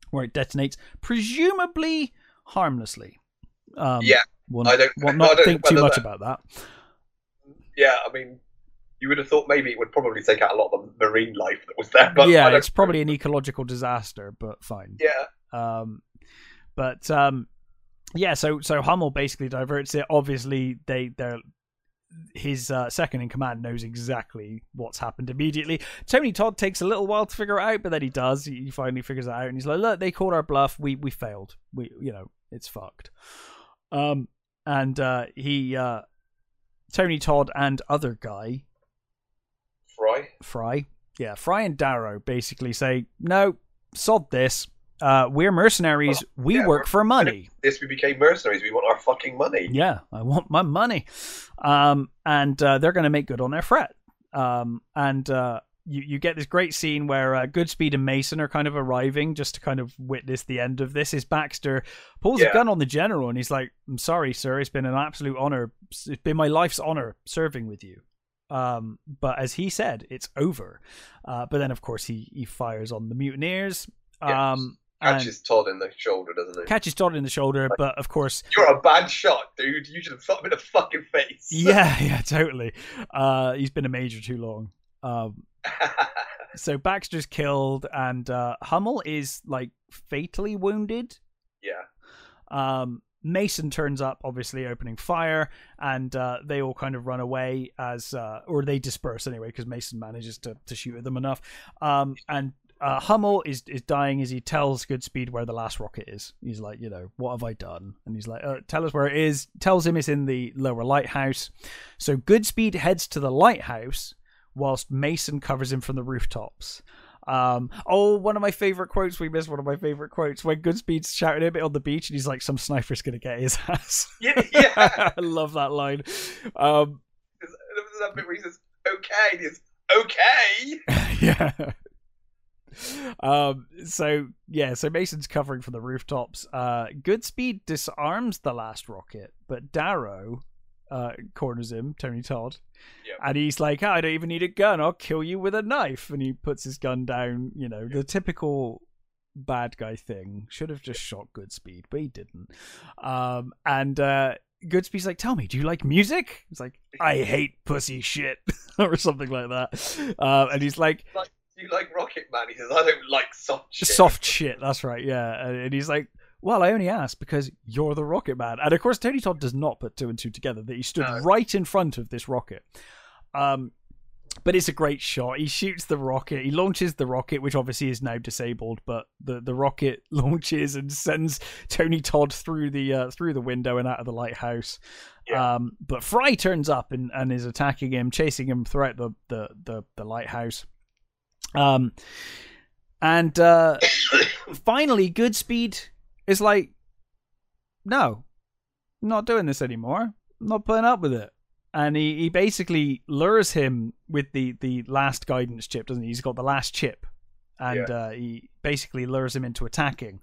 where it detonates, presumably harmlessly. Um, Yeah, we'll, I don't- we'll I don't- think too much that- about that. yeah. I mean, you would have thought maybe it would probably take out a lot of the marine life that was there. But yeah, it's probably an ecological disaster, but fine. yeah. Um, but um, yeah, so so Hummel basically diverts it. Obviously, they they're his uh, second in command knows exactly what's happened immediately. Tony Todd takes a little while to figure it out, but then he does. He finally figures it out, and he's like, "Look, they called our bluff. We we failed. We you know it's fucked." Um, and uh, he uh, Tony Todd and other guy Frye. Frye. Yeah, Frye and Darrow basically say, no, sod this. Uh, we're mercenaries. We yeah, work for money. This we became mercenaries. We want our fucking money. Yeah, I want my money. Um, and uh, they're going to make good on their threat. Um, and uh, you, you get this great scene where uh, Goodspeed and Mason are kind of arriving just to kind of witness the end of this. Is Baxter pulls a gun on the general and he's like, I'm sorry, sir. It's been an absolute honor. It's been my life's honor serving with you. Um, but as he said, it's over. Uh, but then, of course, he he fires on the mutineers. Um, Catches Todd in the shoulder, doesn't he? catches Todd in the shoulder, but of course, You're a bad shot, dude. You should have shot him in the fucking face. yeah, yeah, totally. Uh, he's been a major too long. Um, so Baxter's killed, and uh, Hummel is like fatally wounded. yeah. Um, Mason turns up, obviously opening fire, and uh, they all kind of run away as, uh, or they disperse anyway, because Mason manages to, to shoot at them enough. Um, and uh, Hummel is is dying as he tells Goodspeed where the last rocket is. He's like, you know, what have I done? And he's like, uh, tell us where it is. Tells him it's in the lower lighthouse. So Goodspeed heads to the lighthouse, whilst Mason covers him from the rooftops. Um, oh, one of my favorite quotes. We missed one of my favorite quotes when Goodspeed's shouting a bit on the beach, and he's like, "Some sniper's gonna get his ass." Yeah, yeah. I love that line. Um, There's, that bit where he says, okay. And he says, okay. yeah. Um. So yeah. So Mason's covering from the rooftops. Uh, Goodspeed disarms the last rocket, but Darrow uh corners him. Tony Todd. Yep. And he's like, "I don't even need a gun. I'll kill you with a knife." And he puts his gun down. You know, the typical bad guy thing. Should have just shot Goodspeed, but he didn't. Um. And uh. Goodspeed's like, tell me, do you like music? He's like, I hate pussy shit, or something like that. Um, and he's like, Do you like Rocket Man? He says, I don't like soft shit. soft shit. That's right. Yeah, and and he's like, "Well, I only asked because you're the Rocket Man." And of course, Tony Todd does not put two and two together that he stood No. right in front of this rocket. Um, but it's a great shot. He shoots the rocket. He launches the rocket, which obviously is now disabled. But the, the rocket launches and sends Tony Todd through the uh, through the window and out of the lighthouse. Yeah. Um, but Frye turns up and, and is attacking him, chasing him throughout the the the, the lighthouse. Um, and uh, finally, Goodspeed is like, no, I'm not doing this anymore. I'm not putting up with it. And he, he basically lures him with the, the last guidance chip, doesn't he? He's got the last chip. And uh, he basically lures him into attacking.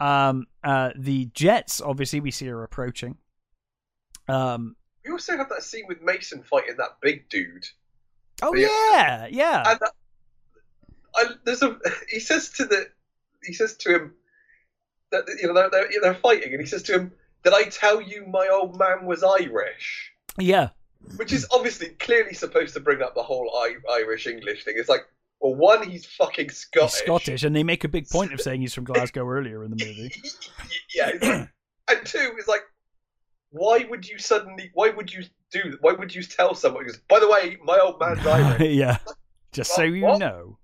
Um, uh, the Jets, obviously, we see are approaching. Um, we also have that scene with Mason fighting that big dude. oh, Yeah. yeah, yeah. And that, I, there's a he says to the he says to him you know they're, they're, they're fighting, and he says to him, "Did I tell you my old man was Irish?" yeah. Which is obviously clearly supposed to bring up the whole I, Irish English thing. It's like, well, one, he's fucking Scottish. He's Scottish, and they make a big point of saying he's from Glasgow earlier in the movie. yeah, like, and two, it's like, why would you suddenly? Why would you do? Why would you tell someone? Because, by the way, my old man's Irish. yeah, just so you What? know.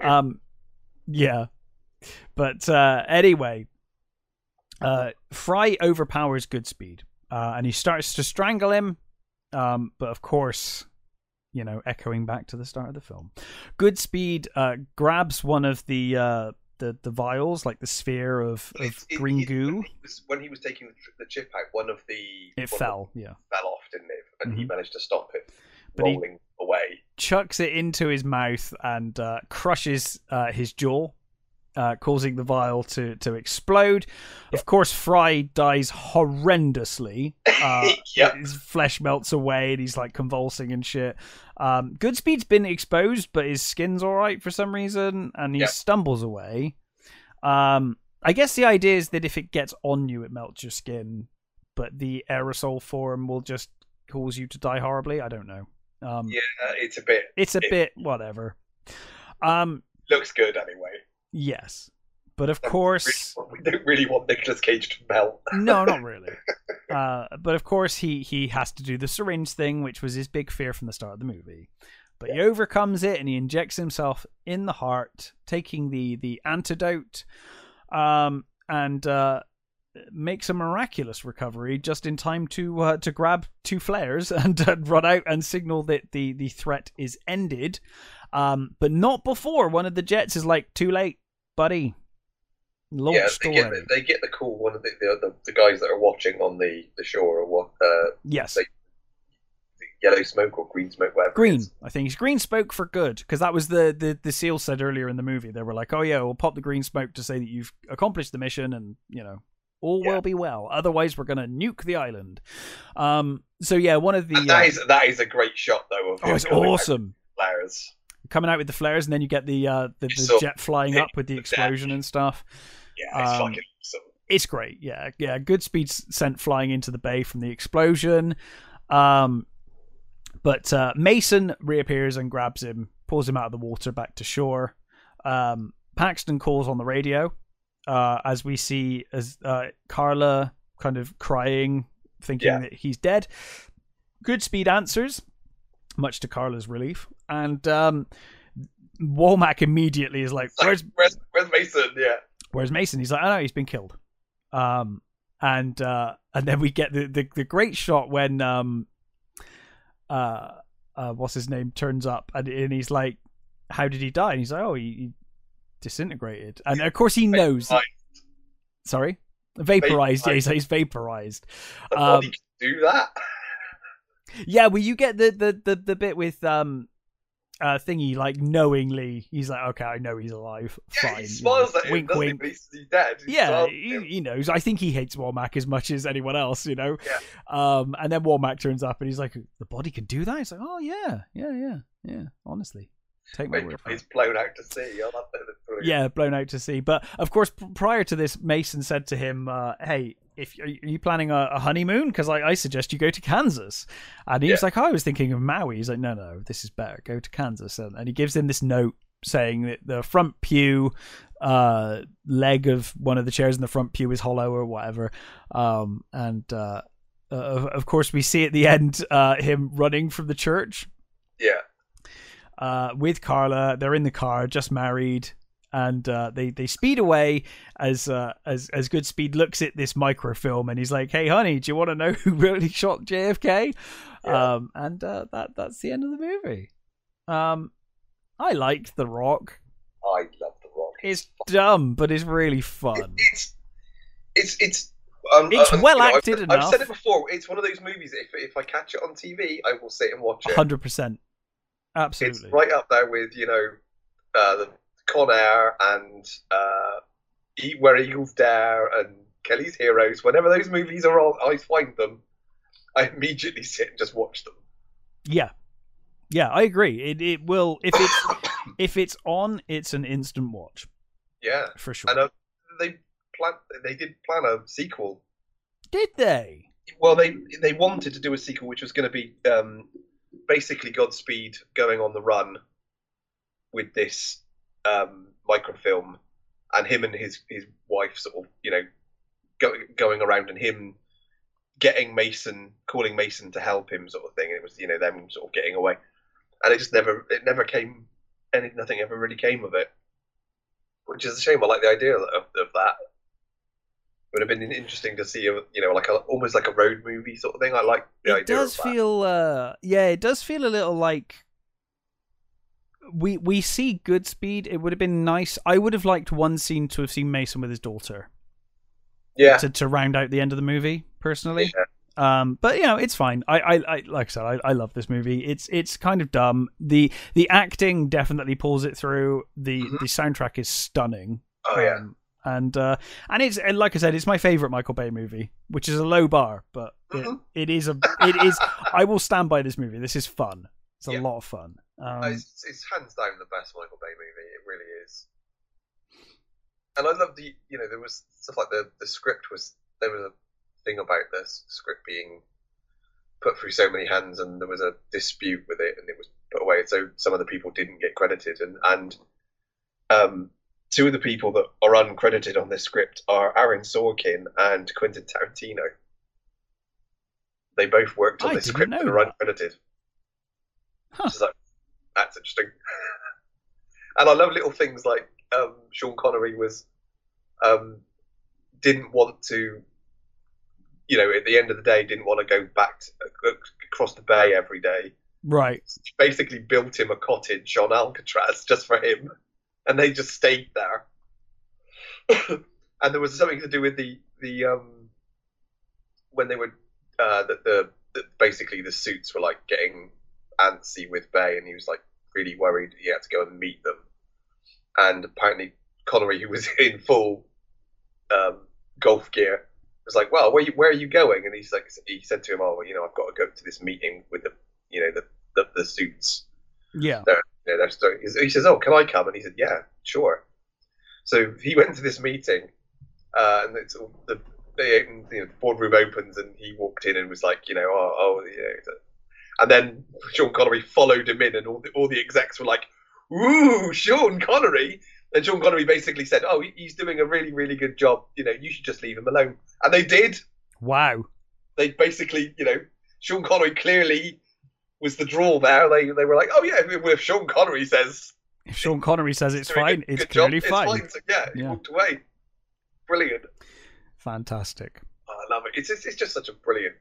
Um, yeah, but uh, anyway, uh, Frye overpowers Goodspeed, uh, and he starts to strangle him. Um, but of course, you know, echoing back to the start of the film, Goodspeed uh, grabs one of the uh, the the vials, like the sphere of, of It- it- green it- goo. When he, was, when he was taking the, chip out, one of the It fell, yeah. Of fell off, didn't it? And he Mhm. managed to stop it But he- rolling away. chucks it into his mouth and uh, crushes uh, his jaw, uh, causing the vial to, to explode. Of course, Frye dies horrendously. Uh, Yep. His flesh melts away and he's like convulsing and shit. Um, Goodspeed's been exposed, but his skin's all right for some reason, and he Yep. stumbles away. Um, I guess the idea is that if it gets on you, it melts your skin, but the aerosol form will just cause you to die horribly. I don't know. Um, Yeah, it's a bit. it's a It- bit whatever. Um, Looks good anyway. Yes, but of course, Really, we don't really want Nicolas Cage to melt. no, not really. Uh, but of course, he he has to do the syringe thing, which was his big fear from the start of the movie. But he overcomes it and he injects himself in the heart, taking the the antidote, um, and uh, makes a miraculous recovery just in time to uh, to grab two flares and uh, run out and signal that the the threat is ended. Um, but not before one of the jets is like, "Too late, buddy." Yeah, they get, the, they get the call. One of the, the the the guys that are watching on the the shore or what? Uh, Yes. they- yellow smoke or green smoke, whatever. Green. I think. It's green smoke for good because that was the, the the seal said earlier in the movie. They were like, "Oh yeah, we'll pop the green smoke to say that you've accomplished the mission and you know All Yeah. will be well. Otherwise, we're gonna nuke the island. Um. So yeah, one of the And that uh, is that is a great shot though. Of oh, it's awesome. Flares. Coming out with the flares, and then you get the uh the, the So- jet flying up with the explosion and stuff. Yeah, it's Um, fucking awesome. it's great. Yeah, yeah. Goodspeed sent flying into the bay from the explosion. Um, but uh, Mason reappears and grabs him, pulls him out of the water back to shore. Um, Paxton calls on the radio uh, as we see as uh, Carla kind of crying, thinking Yeah. that he's dead. Goodspeed answers, much to Carla's relief, and um, Womack immediately is like, like, "Where's where's, where's Mason? Yeah. Whereas Mason, he's like, oh know he's been killed. Um, and uh, and then we get the, the, the great shot when um, uh, uh, what's his name turns up and, and he's like, how did he die? And he's like, oh, he, he disintegrated. And of course he knows. Vaporized. Sorry, vaporized. Yeah, he's, Vaporized. he's vaporized. Um, do that. Yeah, well, you get the the the, the bit with um. Uh, thingy like knowingly he's like okay I know he's alive Yeah, fine he you smiles know, at him, wink he? wink he's, he's dead. He yeah, he, he knows. I think he hates Womack as much as anyone else, you know. Yeah. Um, and then Womack turns up and he's like, "The body can do that." He's like, "Oh yeah, yeah, yeah, yeah." Honestly, take my word he's blown out to sea. That- that's brilliant. Yeah, blown out to sea. But of course, prior to this, Mason said to him, uh, "Hey, if are you planning a, a honeymoon? Because I, I suggest you go to Kansas." And he was like, "Oh, "I was thinking of Maui." He's like, "No, no, this is better. Go to Kansas." And, and he gives him this note saying that the front pew uh leg of one of the chairs in the front pew is hollow or whatever um and uh uh, of, of course we see at the end uh him running from the church Yeah. uh, with Carla. They're in the car, just married, and uh, they they speed away as uh, as as Goodspeed looks at this microfilm and he's like, "Hey, honey, do you want to know who really shot JFK?" Yeah. Um, and uh, that that's the end of the movie. Um, I liked The Rock. I love The Rock. It's dumb, but it's really fun. It's it's it's. Um, It's uh, well you know, acted I've, I've said it before. It's one of those movies. If if I catch it on TV, I will sit and watch it. Hundred percent, absolutely. It's right up there with you know, uh, the Con Air and uh, Where Eagles Dare and Kelly's Heroes. Whenever those movies are on, I find them. I immediately sit and just watch them. Yeah, yeah, I agree. It it will if it's if it's on, it's an instant watch yeah, for sure. and uh, they plan. They did plan a sequel Did they? Well, they they wanted to do a sequel, which was going to be um, basically Godspeed going on the run with this um, microfilm, and him and his his wife sort of you know go, going around and him getting Mason, calling Mason to help him, sort of thing. It was you know them sort of getting away, and it just never it never came. Any nothing ever really came of it, which is a shame. I like the idea of, of that would have been interesting to see, you know, like a almost like a road movie sort of thing. I like the it idea does of that. feel uh yeah it does feel a little like we we see Goodspeed. It would have been nice. I would have liked one scene to have seen Mason with his daughter yeah, to to round out the end of the movie. Personally, yeah, um, but you know it's fine. I I, I like I said, I, I love this movie. It's it's kind of dumb. the The acting definitely pulls it through. The Mhm. the soundtrack is stunning. oh yeah, Um, and uh, and it's and like I said, it's my favorite Michael Bay movie, which is a low bar, but it, Mhm. it is a it is. I will stand by this movie. This is fun. It's a Yeah. lot of fun. Um, it's, it's hands down the best Michael Bay movie. It really is. And I love the, you know, there was stuff like the the script was there was a thing about this script being put through so many hands, and there was a dispute with it, and it was put away. So some of the people didn't get credited, and and um, two of the people that are uncredited on this script are Aaron Sorkin and Quentin Tarantino. They both worked on I this script and are uncredited. Huh. Which is like, that's interesting. and I love little things like um, Sean Connery was um, didn't want to, you know, at the end of the day, didn't want to go back to, across the bay every day. right. Basically, built him a cottage on Alcatraz just for him, and they just stayed there. and there was something to do with the the um, when they were uh, the, the, the basically the suits were like getting antsy with Bay, and he was like really worried he had to go and meet them. And apparently, Connery, who was in full um, golf gear, was like, "Well, where you, where are you going?" And he's like, he said to him, "Oh, well, you know, I've got to go to this meeting with the, you know, the the, the suits." Yeah. They're, you know, he says, "Oh, can I come?" And he said, "Yeah, sure." So he went to this meeting, uh, and it's all the they opened, you know, the boardroom opens, and he walked in and was like, you know, oh, oh you know, and then Sean Connery followed him in, and all the all the execs were like, "Ooh, Sean Connery." And Sean Connery basically said, "Oh, he's doing a really, really good job. You know, you should just leave him alone." And they did. Wow. They basically, you know, Sean Connery clearly was the draw there. They they were like, "Oh yeah, if, if Sean Connery says If Sean Connery says it's fine, it's good job, clearly fine. So, yeah, he Yeah. walked away. Brilliant. Fantastic. Oh, I love it. It's, it's it's just such a brilliantly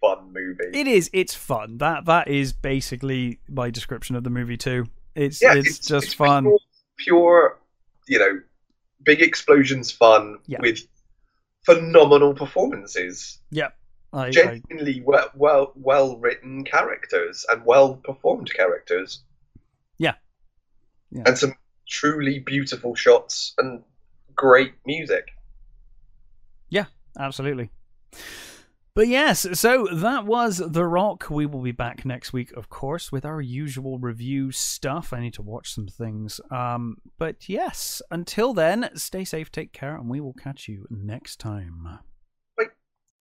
fun movie. It is. It's fun. That that is basically my description of the movie too. It's yeah, it's, just it's fun. Pure, pure, you know, big explosions fun Yeah. with phenomenal performances. I, I, Genuinely well well well written characters and well performed characters. Yeah. Yeah. And some truly beautiful shots and great music. Yeah, absolutely. But yes, so that was The Rock. We will be back next week, of course, with our usual review stuff. I need to watch some things. Um, but yes, until then, stay safe, take care, and we will catch you next time.